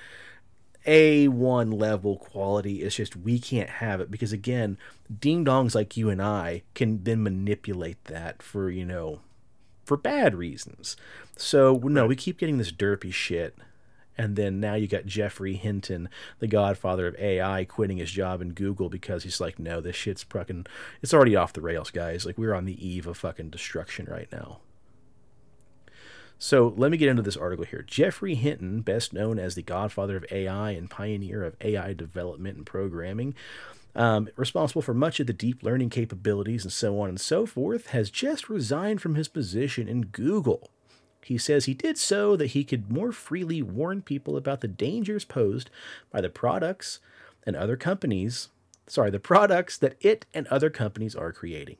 a1 level quality. It's just we can't have it because again, ding dongs like you and I can then manipulate that for, you know, for bad reasons. So no, we keep getting this derpy shit. And then now you got Geoffrey Hinton, the godfather of AI, quitting his job in Google because he's like, no, this shit's fucking, it's already off the rails, guys. Like, we're on the eve of fucking destruction right now. So let me get into this article here. Geoffrey Hinton, best known as the godfather of AI and pioneer of AI development and programming, um, responsible for much of the deep learning capabilities and so on and so forth, has just resigned from his position in Google. He says he did so that he could more freely warn people about the dangers posed by the products and other companies, sorry, the products that it and other companies are creating.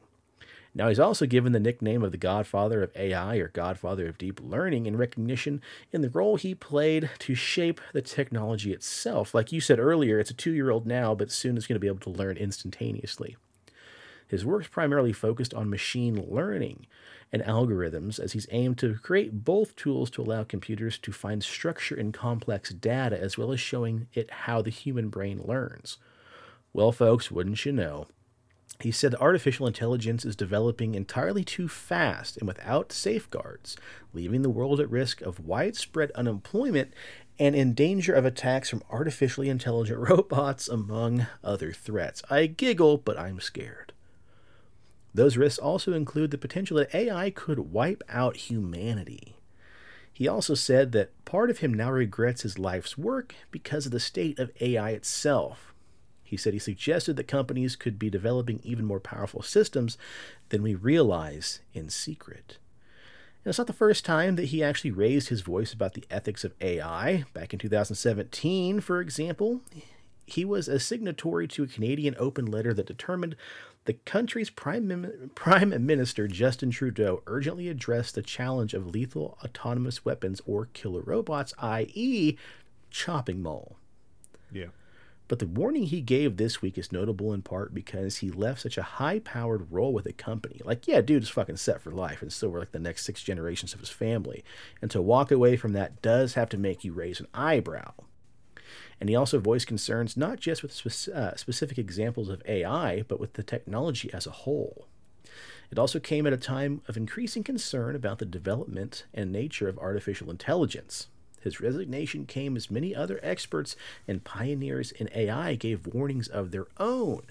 Now, he's also given the nickname of the Godfather of AI or Godfather of Deep Learning in recognition in the role he played to shape the technology itself. Like you said earlier, it's a two year old now, but soon it's going to be able to learn instantaneously. His work's primarily focused on machine learning and algorithms as he's aimed to create both tools to allow computers to find structure in complex data as well as showing it how the human brain learns. Well, folks, wouldn't you know? He said artificial intelligence is developing entirely too fast and without safeguards, leaving the world at risk of widespread unemployment and in danger of attacks from artificially intelligent *laughs* robots, among other threats. I giggle, but I'm scared. Those risks also include the potential that AI could wipe out humanity. He also said that part of him now regrets his life's work because of the state of AI itself, he said he suggested that companies could be developing even more powerful systems than we realize in secret. And it's not the first time that he actually raised his voice about the ethics of AI. Back in 2017, for example, he was a signatory to a Canadian open letter that determined the country's prime, prime minister Justin Trudeau urgently addressed the challenge of lethal autonomous weapons or killer robots, i.e., chopping mall. Yeah. But the warning he gave this week is notable in part because he left such a high powered role with a company. Like, yeah, dude is fucking set for life and still like the next six generations of his family. And to walk away from that does have to make you raise an eyebrow. And he also voiced concerns not just with spe- uh, specific examples of AI, but with the technology as a whole. It also came at a time of increasing concern about the development and nature of artificial intelligence. His resignation came as many other experts and pioneers in AI gave warnings of their own.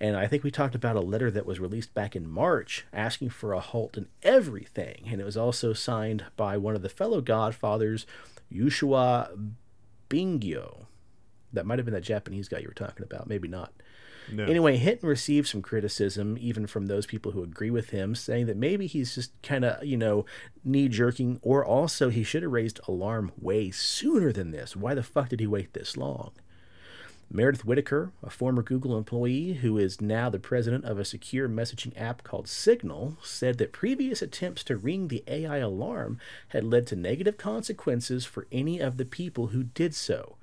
And I think we talked about a letter that was released back in March asking for a halt in everything. And it was also signed by one of the fellow godfathers, Yoshua Bengio. That might have been that Japanese guy you were talking about, maybe not. No. Anyway, Hinton received some criticism, even from those people who agree with him, saying that maybe he's just kind of, you know, knee jerking, or also he should have raised alarm way sooner than this. Why the fuck did he wait this long? Meredith Whittaker, a former Google employee who is now the president of a secure messaging app called Signal, said that previous attempts to ring the AI alarm had led to negative consequences for any of the people who did so.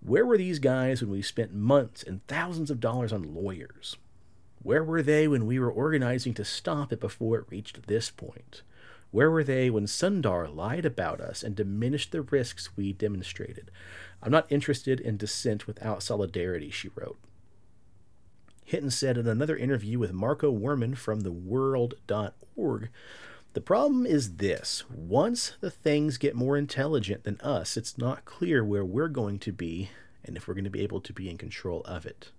Where were these guys when we spent months and thousands of dollars on lawyers? Where were they when we were organizing to stop it before it reached this point? Where were they when Sundar lied about us and diminished the risks we demonstrated? I'm not interested in dissent without solidarity, she wrote. Hinton said in another interview with Marco Werman from the world.org the problem is this once the things get more intelligent than us, it's not clear where we're going to be and if we're going to be able to be in control of it.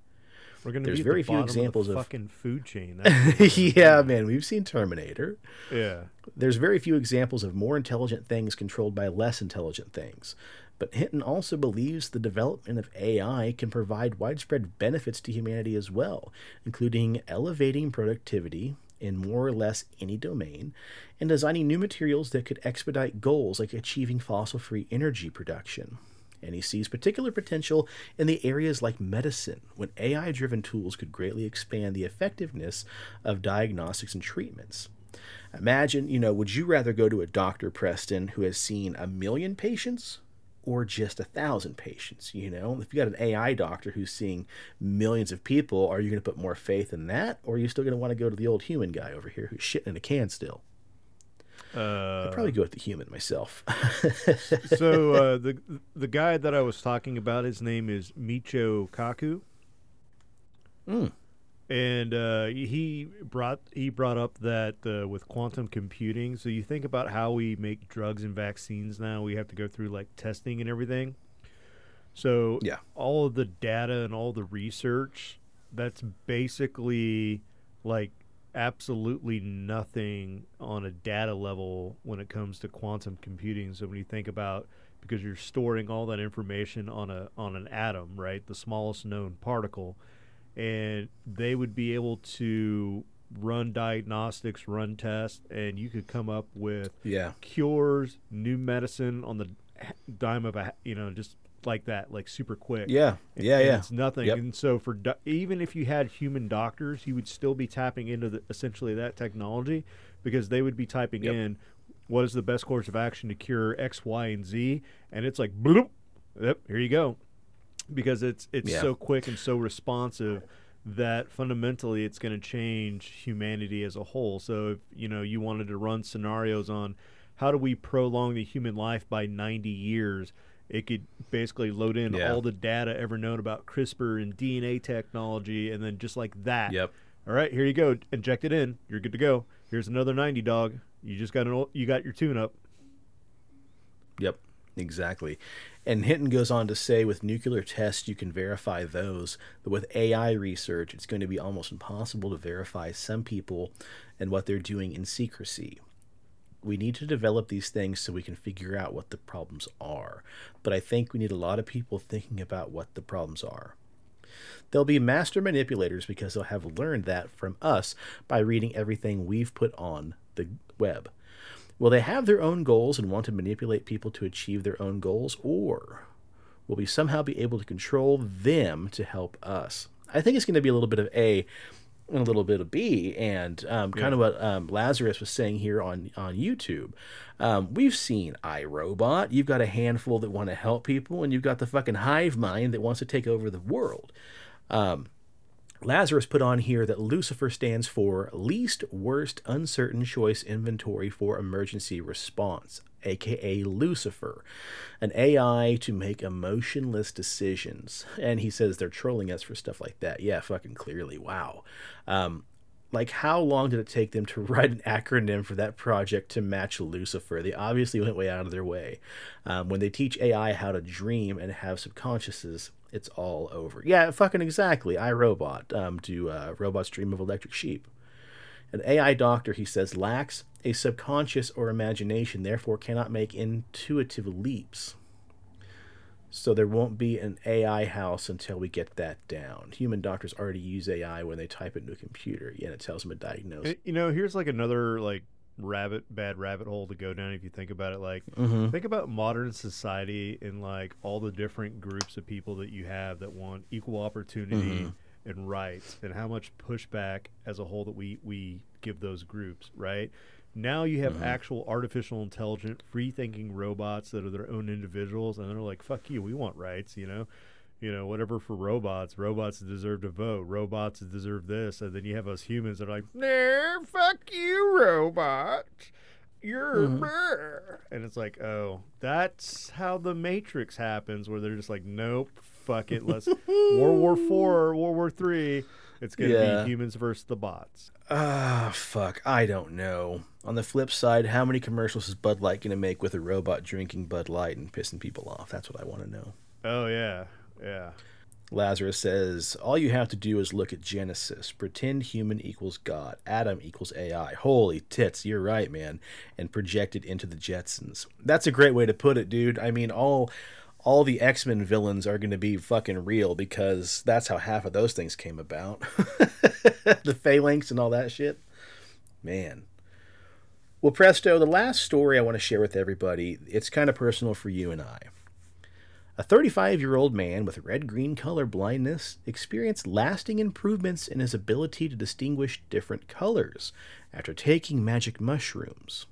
We're going to There's be very the few examples of of- the fucking food chain. *laughs* Yeah, man, we've seen Terminator. yeah. There's very few examples of more intelligent things controlled by less intelligent things. But Hinton also believes the development of AI can provide widespread benefits to humanity as well, including elevating productivity in more or less any domain and designing new materials that could expedite goals like achieving fossil free energy production. And he sees particular potential in the areas like medicine, when AI driven tools could greatly expand the effectiveness of diagnostics and treatments. Imagine, you know, would you rather go to a doctor, Preston, who has seen a million patients or just a thousand patients? You know, if you got an AI doctor who's seeing millions of people, are you going to put more faith in that? Or are you still going to want to go to the old human guy over here who's shitting in a can still? Uh, I'd probably go with the human myself. *laughs* so uh, the the guy that I was talking about, his name is Michio Kaku. Mm. And uh, he brought he brought up that uh, with quantum computing, so you think about how we make drugs and vaccines now. We have to go through like testing and everything. So Yeah. all of the data and all the research, that's basically like absolutely nothing on a data level when it comes to quantum computing. So when you think about because you're storing all that information on a on an atom, right? The smallest known particle and they would be able to run diagnostics, run tests and you could come up with yeah. cures, new medicine on the dime of a you know, just like that, like super quick. Yeah. And- Yeah. and Yeah. It's nothing. Yep. And so for do- even if you had human doctors, you would still be tapping into the, essentially that technology because they would be typing Yep. in what is the best course of action to cure X, Y, and Z, and it's like bloop, yep, here you go, because it's it's Yeah. so quick and so responsive that fundamentally it's going to change humanity as a whole. So if you know you wanted to run scenarios on how do we prolong the human life by 90 years, it could basically load in Yeah. all the data ever known about CRISPR and DNA technology, and then just like that. Yep. All right, here you go. Inject it in. You're good to go. Here's another 90 dog. You just got an old, you got your tune up. Yep, exactly. And Hinton goes on to say with nuclear tests, you can verify those, but with AI research, it's going to be almost impossible to verify some people and what they're doing in secrecy. We need to develop these things so we can figure out what the problems are. But I think we need a lot of people thinking about what the problems are. They'll be master manipulators because they'll have learned that from us by reading everything we've put on the web. Will they have their own goals and want to manipulate people to achieve their own goals? Or will we somehow be able to control them to help us? I think it's going to be a little bit of A and a little bit of B, and um, kind of what um, Lazarus was saying here on on YouTube. Um, we've seen iRobot. You've got a handful that want to help people, and you've got the fucking hive mind that wants to take over the world. Um, Lazarus put on here that Lucifer stands for Least Worst Uncertain Choice Inventory for Emergency Response, aka Lucifer, an AI to make emotionless decisions. And he says they're trolling us for stuff like that. Yeah, fucking clearly. Wow. Um, like, how long did it take them to *laughs* write an acronym for that project to match Lucifer? They obviously went way out of their way. Um, when they teach AI how to dream and have subconsciouses, it's all over. Yeah, fucking exactly. I Robot. Um, do uh, robots dream of electric sheep? An AI doctor, he says, lacks a subconscious or imagination, therefore cannot make intuitive leaps. So there won't be an AI house until we get that down. Human doctors already use AI when they type it into a computer, and it tells them a diagnosis. Uh, You know, here's like another like rabbit bad rabbit hole to go down if you think about it. Like Mhm. think about modern society and like all the different groups of people that you have that want equal opportunity Mhm. and rights and how much pushback as a whole that we we give those groups, right? Now you have actual artificial intelligent free thinking robots that are their own individuals and they're like fuck you, we want rights, you know? You know, whatever for robots. Robots deserve to vote. Robots deserve this. And then you have us humans that are like, nah, fuck you, robot. You're brr." and it's like, oh, that's how the Matrix happens, where they're just like, nope, fuck it, let's *laughs* World War Four, World War Three. It's gonna Yeah. be humans versus the bots. Ah, fuck. I don't know. On the flip side, how many commercials is Bud Light going to make with a robot drinking Bud Light and pissing people off? That's what I want to know. Oh yeah, yeah. Lazarus says, All you have to do is look at Genesis. Pretend human equals God. Adam equals AI. Holy tits, you're right, man. And project it into the Jetsons. That's a great way to put it, dude. I mean, all all the X-Men villains are going to be fucking real because that's how half of those things came about. *laughs* the phalanx and all that shit. Man. Well, Preston, the last story I want to share with everybody, it's kind of personal for you and I. A 35 year old man with red green color blindness experienced lasting improvements in his ability to distinguish different colors after taking magic mushrooms.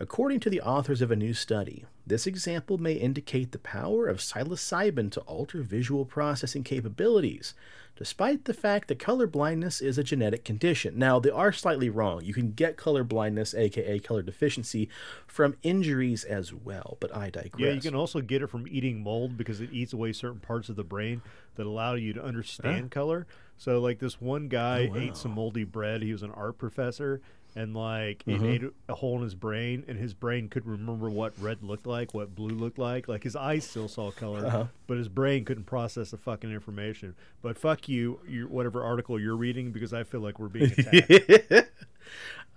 According to the authors of a new study, this example may indicate the power of psilocybin to alter visual processing capabilities, despite the fact that color blindness is a genetic condition. Now, they are slightly wrong. You can get color blindness, aka color deficiency, from injuries as well, but I digress. Yeah, you can also get it from eating mold because it eats away certain parts of the brain that allow you to understand color. So, like this one guy Oh, wow. ate some moldy bread. He was an art professor, and like Mm-hmm. it ate a hole in his brain, and his brain could remember what red looked like, what blue looked like. Like his eyes still saw color, Uh-huh. but his brain couldn't process the fucking information. But fuck you, you whatever article you're reading, because I feel like we're being *laughs* attacked.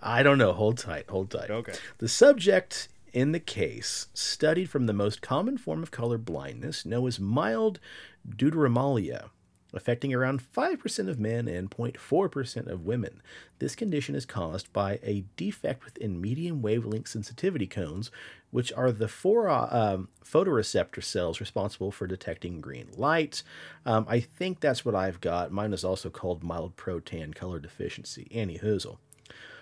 I don't know. Hold tight. Hold tight. Okay. The subject in the case studied from the most common form of color blindness, known as mild deuteramelia, affecting around 5% of men and 0.4% of women. This condition is caused by a defect within medium wavelength sensitivity cones, which are the four, uh, um, photoreceptor cells responsible for detecting green light. Um, I think that's what I've got. Mine is also called mild protan color deficiency. Annie Hoozle.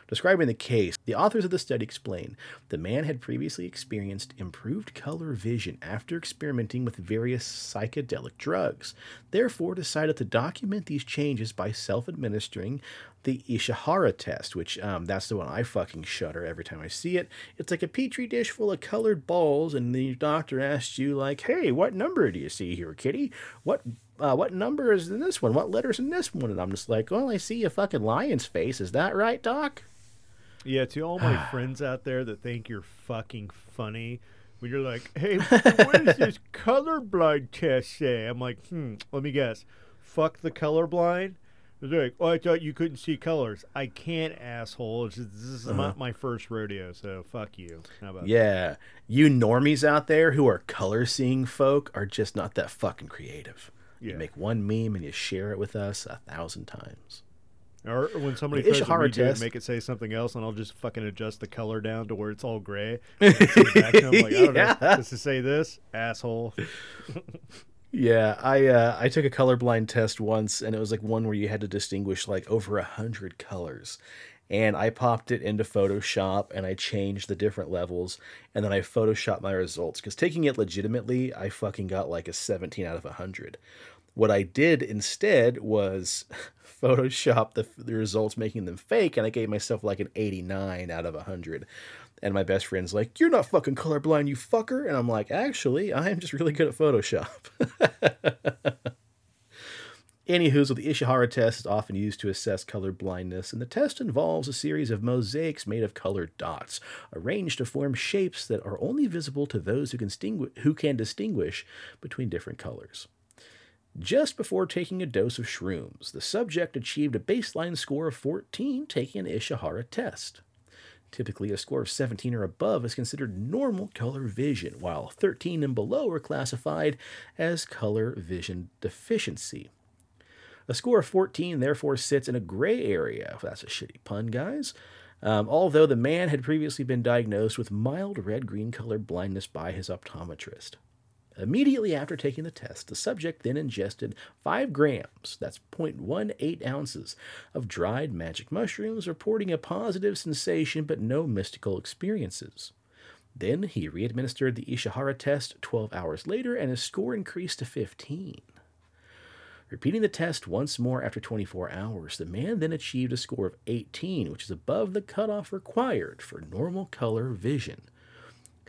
Describing the case, the authors of the study explain the man had previously experienced improved color vision after experimenting with various psychedelic drugs, therefore decided to document these changes by self-administering the Ishihara test, which um, that's the one I fucking shudder every time I see it. It's like a petri dish full of colored balls, and the doctor asks you like, "Hey, what number do you see here, kitty? What uh, what number is in this one? What letters in this one?" And I'm just like, "Well, I see a fucking lion's face. Is that right, doc?" Yeah, to all my *sighs* friends out there that think you're fucking funny, when you're like, "Hey, what does *laughs* this colorblind test say?" I'm like, "Hmm, let me guess. Fuck the colorblind." They're like, "Oh, I thought you couldn't see colors." I can't, asshole. Just, this is not my first rodeo, so fuck you. How about Yeah, you normies out there who are color seeing folk are just not that fucking creative. Yeah. You make one meme and you share it with us a thousand times. Or when somebody The tries to redo it make it say something else, and I'll just fucking adjust the color down to where it's all gray. *laughs* And send it back to 'em, like, I don't Yeah. know. Does it say this? Asshole. *laughs* Yeah, I uh, I took a colorblind test once, and it was like one where you had to distinguish like over a hundred colors, and I popped it into Photoshop and I changed the different levels, and then I photoshopped my results because taking it legitimately, I fucking got like a seventeen out of a hundred. What I did instead was *laughs* Photoshop the, the results, making them fake, and I gave myself like an 89 out of 100. And my best friend's like, You're not fucking colorblind, you fucker. And I'm like, Actually, I am just really good at Photoshop. *laughs* Anywho, so the Ishihara test is often used to assess color blindness, and the test involves a series of mosaics made of colored dots, arranged to form shapes that are only visible to those who can, who can distinguish between different colors. Just before taking a dose of shrooms, the subject achieved a baseline score of 14 taking an Ishihara test. Typically, a score of 17 or above is considered normal color vision, while 13 and below are classified as color vision deficiency. A score of 14 therefore sits in a gray area, that's a shitty pun, guys. Um, although the man had previously been diagnosed with mild red green color blindness by his optometrist. Immediately after taking the test, the subject then ingested 5 grams, that's 0.18 ounces, of dried magic mushrooms, reporting a positive sensation but no mystical experiences. Then he readministered the Ishihara test 12 hours later, and his score increased to 15. Repeating the test once more after 24 hours, the man then achieved a score of 18, which is above the cutoff required for normal color vision.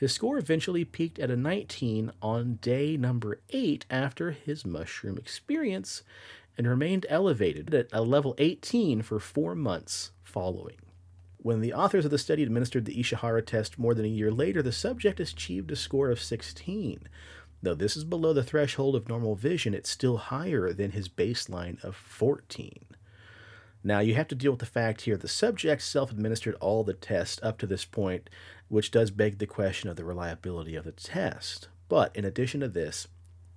His score eventually peaked at a 19 on day number 8 after his mushroom experience and remained elevated at a level 18 for four months following. When the authors of the study administered the Ishihara test more than a year later, the subject achieved a score of 16. Though this is below the threshold of normal vision, it's still higher than his baseline of 14. Now, you have to deal with the fact here the subject self administered all the tests up to this point, which does beg the question of the reliability of the test. But in addition to this,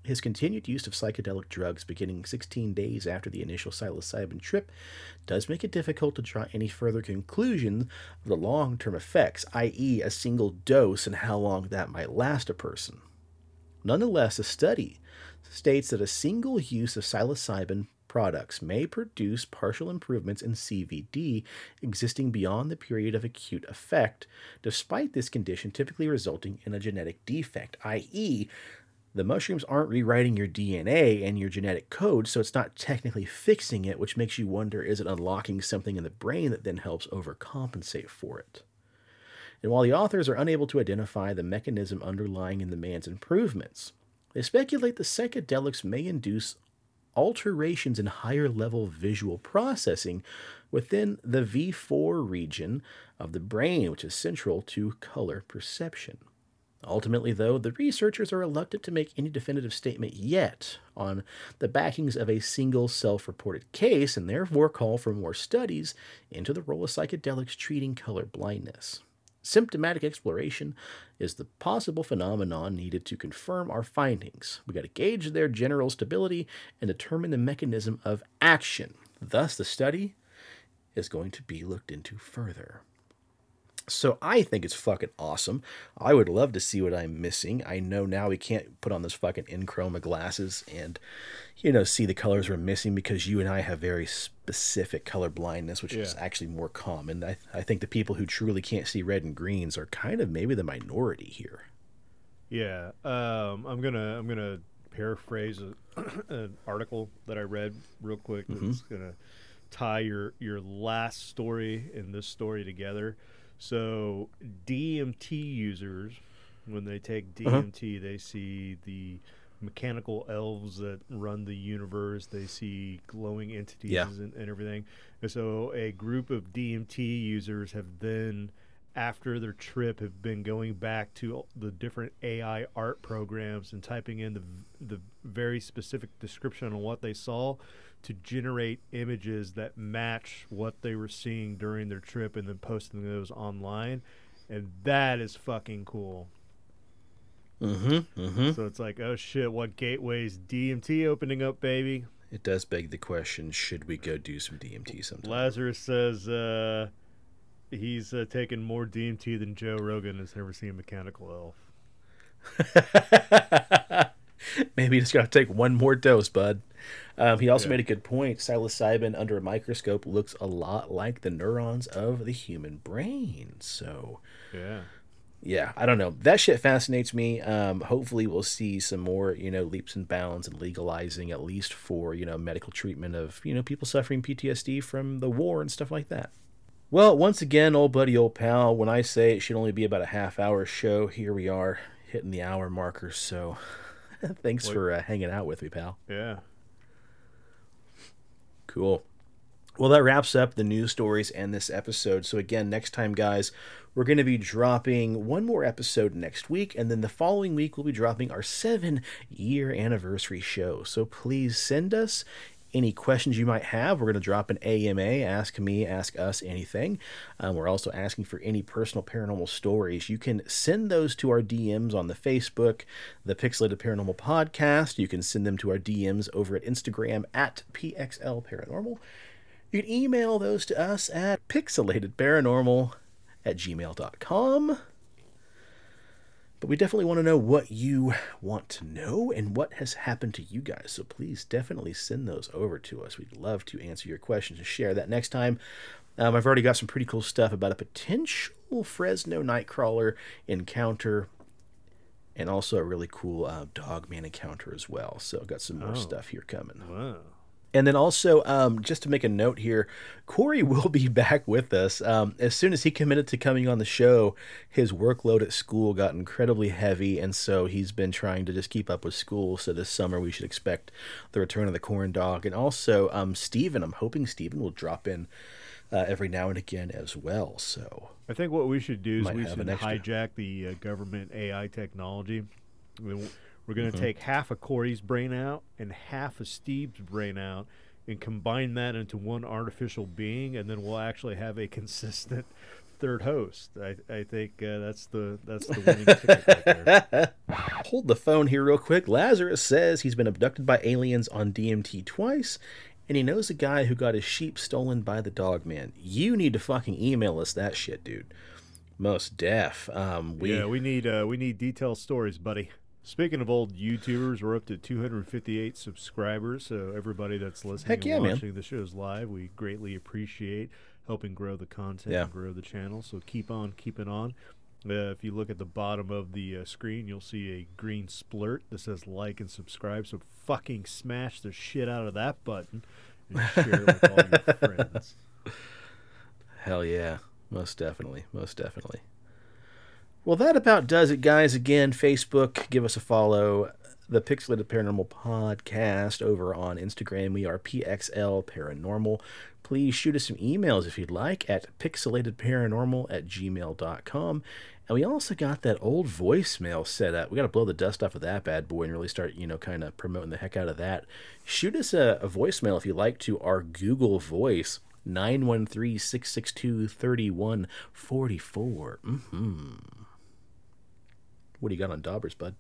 his continued use of psychedelic drugs beginning 16 days after the initial psilocybin trip does make it difficult to draw any further conclusions of the long term effects, i.e., a single dose and how long that might last a person. Nonetheless, a study states that a single use of psilocybin products may produce partial improvements in CVD existing beyond the period of acute effect, despite this condition typically resulting in a genetic defect, i.e., the mushrooms aren't rewriting your DNA and your genetic code, so it's not technically fixing it, which makes you wonder is it unlocking something in the brain that then helps overcompensate for it? And while the authors are unable to identify the mechanism underlying in the man's improvements, they speculate the psychedelics may induce alterations in higher level visual processing within the V4 region of the brain, which is central to color perception. Ultimately, though, the researchers are reluctant to make any definitive statement yet on the backings of a single self reported case and therefore call for more studies into the role of psychedelics treating color blindness. Symptomatic exploration is the possible phenomenon needed to confirm our findings. We got to gauge their general stability and determine the mechanism of action. Thus, the study is going to be looked into further. So I think it's fucking awesome. I would love to see what I'm missing. I know now we can't put on those fucking Enchroma glasses and, you know, see the colors we're missing because you and I have very specific color blindness, which is actually more common. I, I think the people who truly can't see red and greens are kind of maybe the minority here. Yeah, um, I'm gonna I'm gonna paraphrase a, *clears throat* an article that I read real quick. That's gonna tie your your last story and this story together. So DMT users, when they take uh-huh. DMT, they see the mechanical elves that run the universe. They see glowing entities Yeah. and, and everything. And so a group of DMT users have then after their trip have been going back to the different AI art programs and typing in the the very specific description on what they saw to generate images that match what they were seeing during their trip and then posting those online and that is fucking cool. Mm-hmm. Mm-hmm. So it's like, oh shit, what gateways DMT opening up, baby? it does beg the question: Should we go do some DMT sometime? Lazarus says uh, he's uh, taken more DMT than Joe Rogan has ever seen Mechanical Elf. *laughs* Maybe you just gotta take one more dose, bud. Um, he also Yeah. made a good point. Psilocybin under a microscope looks a lot like the neurons of the human brain. So, Yeah. yeah, I don't know. That shit fascinates me. Um, hopefully, we'll see some more, you know, leaps and bounds and legalizing, at least for you know medical treatment of you know people suffering PTSD from the war and stuff like that. Well, once again, old buddy, old pal. When I say it should only be about a half hour show, here we are hitting the hour marker. So, *laughs* thanks What- for uh, hanging out with me, pal. Yeah. Cool. Well, that wraps up the news stories and this episode. So, again, next time, guys, we're going to be dropping one more episode next week, and then the following week, we'll be dropping our seven year anniversary show. So, please send us any questions you might have. We're going to drop an AMA, Ask Me, Ask Us Anything. Um, we're also asking for any personal paranormal stories. You can send those to our DMs on the Facebook, the Pixelated Paranormal Podcast. You can send them to our DMs over at Instagram at PXL Paranormal. You can email those to us at pixelatedparanormal at gmail.com. But we definitely want to know what you want to know and what has happened to you guys. So please definitely send those over to us. We'd love to answer your questions and share that next time. Um, I've already got some pretty cool stuff about a potential Fresno Nightcrawler encounter and also a really cool uh, Dogman encounter as well. So I've got some more Oh. stuff here coming. Wow. And then also, um, just to make a note here, Corey *laughs* will be back with us. Um, as soon as he committed to coming on the show, his workload at school got incredibly heavy, and so he's been trying to just keep up with school. So this summer, we should expect the return of the corn dog. And also, um, Steven, I'm hoping Steven will drop in uh, every now and again as well. So, I think what we should do is we should hijack the uh, government AI technology. We- We're going to Mm-hmm. take half of Corey's brain out and half of Steve's brain out and combine that into one artificial being, and then we'll actually have a *laughs* consistent third host. I, I think uh, that's the that's the winning *laughs* ticket right there. hold the phone here real quick. Lazarus says he's been abducted by aliens on DMT twice, and he knows a guy who got his sheep stolen by the dog man. You need to fucking email us that shit, dude. Most deaf. Um, we, yeah, we need uh, we need detailed stories, buddy. Speaking of old YouTubers, we're up to 258 subscribers. So everybody that's listening Heck and yeah, man. watching the shows live, we greatly appreciate helping grow the content Yeah. and grow the channel. So keep on keeping on. Uh, if you look at the bottom of the uh, screen, you'll see a green splurt that says like and subscribe. So fucking smash the shit out of that button and share it with all your *laughs* friends. Hell yeah. Most definitely. Most definitely. Well, that about does it, guys. Again, Facebook, give us a follow. The Pixelated Paranormal Podcast over on Instagram. We are PXL Paranormal. Please shoot us some emails if you'd like at pixelatedparanormal at gmail.com. And we also got that old voicemail set up. We got to blow the dust off of that bad boy and really start, you know, kind of promoting the heck out of that. Shoot us a, a voicemail if you'd like to our Google Voice. 913 662 3144. What do you got on Daubers, bud?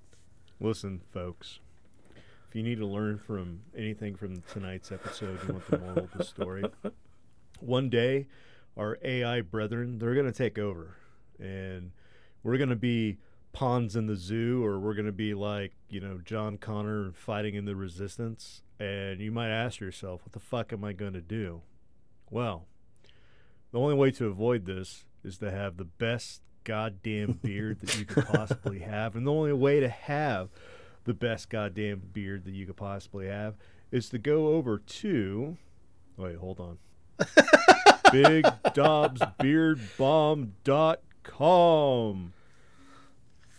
Listen, folks. If you need to learn from anything from tonight's episode, you want the moral of the story. One day, our AI brethren, they're going to take over. And we're going to be pawns in the zoo, or we're going to be like, you know, John Connor fighting in the resistance. And you might ask yourself, what the fuck am I going to do? Well, the only way to avoid this is to have the best goddamn beard that you could possibly have. And the only way to have the best goddamn beard that you could possibly have is to go over to. Wait, hold on. *laughs* BigDobsBeardBomb.com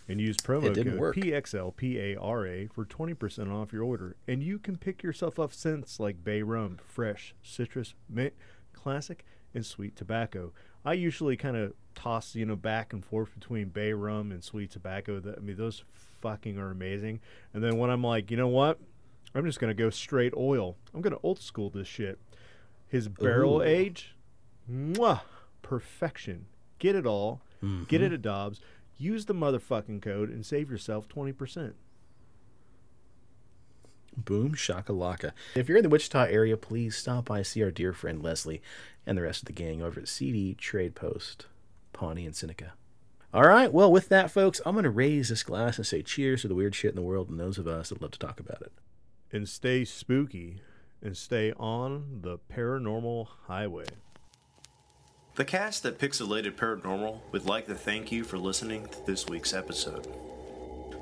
and use promo code work. PXLPARA for 20% off your order. And you can pick yourself up scents like bay rum, fresh, citrus, mint, classic, and sweet tobacco. I usually kind of toss, you know, back and forth between bay rum and sweet tobacco. That I mean, those fucking are amazing. And then when I'm like, you know what? I'm just gonna go straight oil. I'm gonna old school this shit. His barrel Ooh. age, mwah, perfection. Get it all. Get it mm-hmm. at Dobbs. Use the motherfucking code and save yourself twenty percent. Boom shakalaka. If you're in the Wichita area, please stop by see our dear friend Leslie and the rest of the gang over at CD Trade Post, Pawnee and Seneca. All right, well, with that, folks, I'm going to raise this glass and say cheers to the weird shit in the world and those of us that love to talk about it. And stay spooky and stay on the paranormal highway. The cast at Pixelated Paranormal would like to thank you for listening to this week's episode.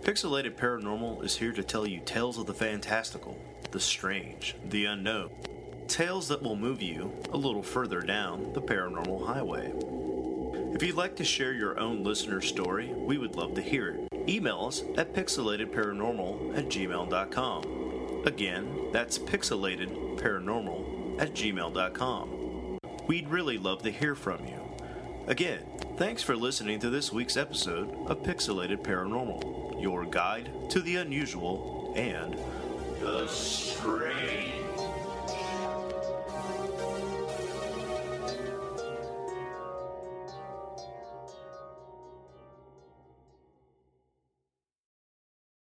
Pixelated Paranormal is here to tell you tales of the fantastical, the strange, the unknown. Tales that will move you a little further down the paranormal highway. If you'd like to share your own listener story, we would love to hear it. Email us at pixelatedparanormal at gmail.com. Again, that's pixelatedparanormal at gmail.com. We'd really love to hear from you. Again, thanks for listening to this week's episode of Pixelated Paranormal, your guide to the unusual and the strange.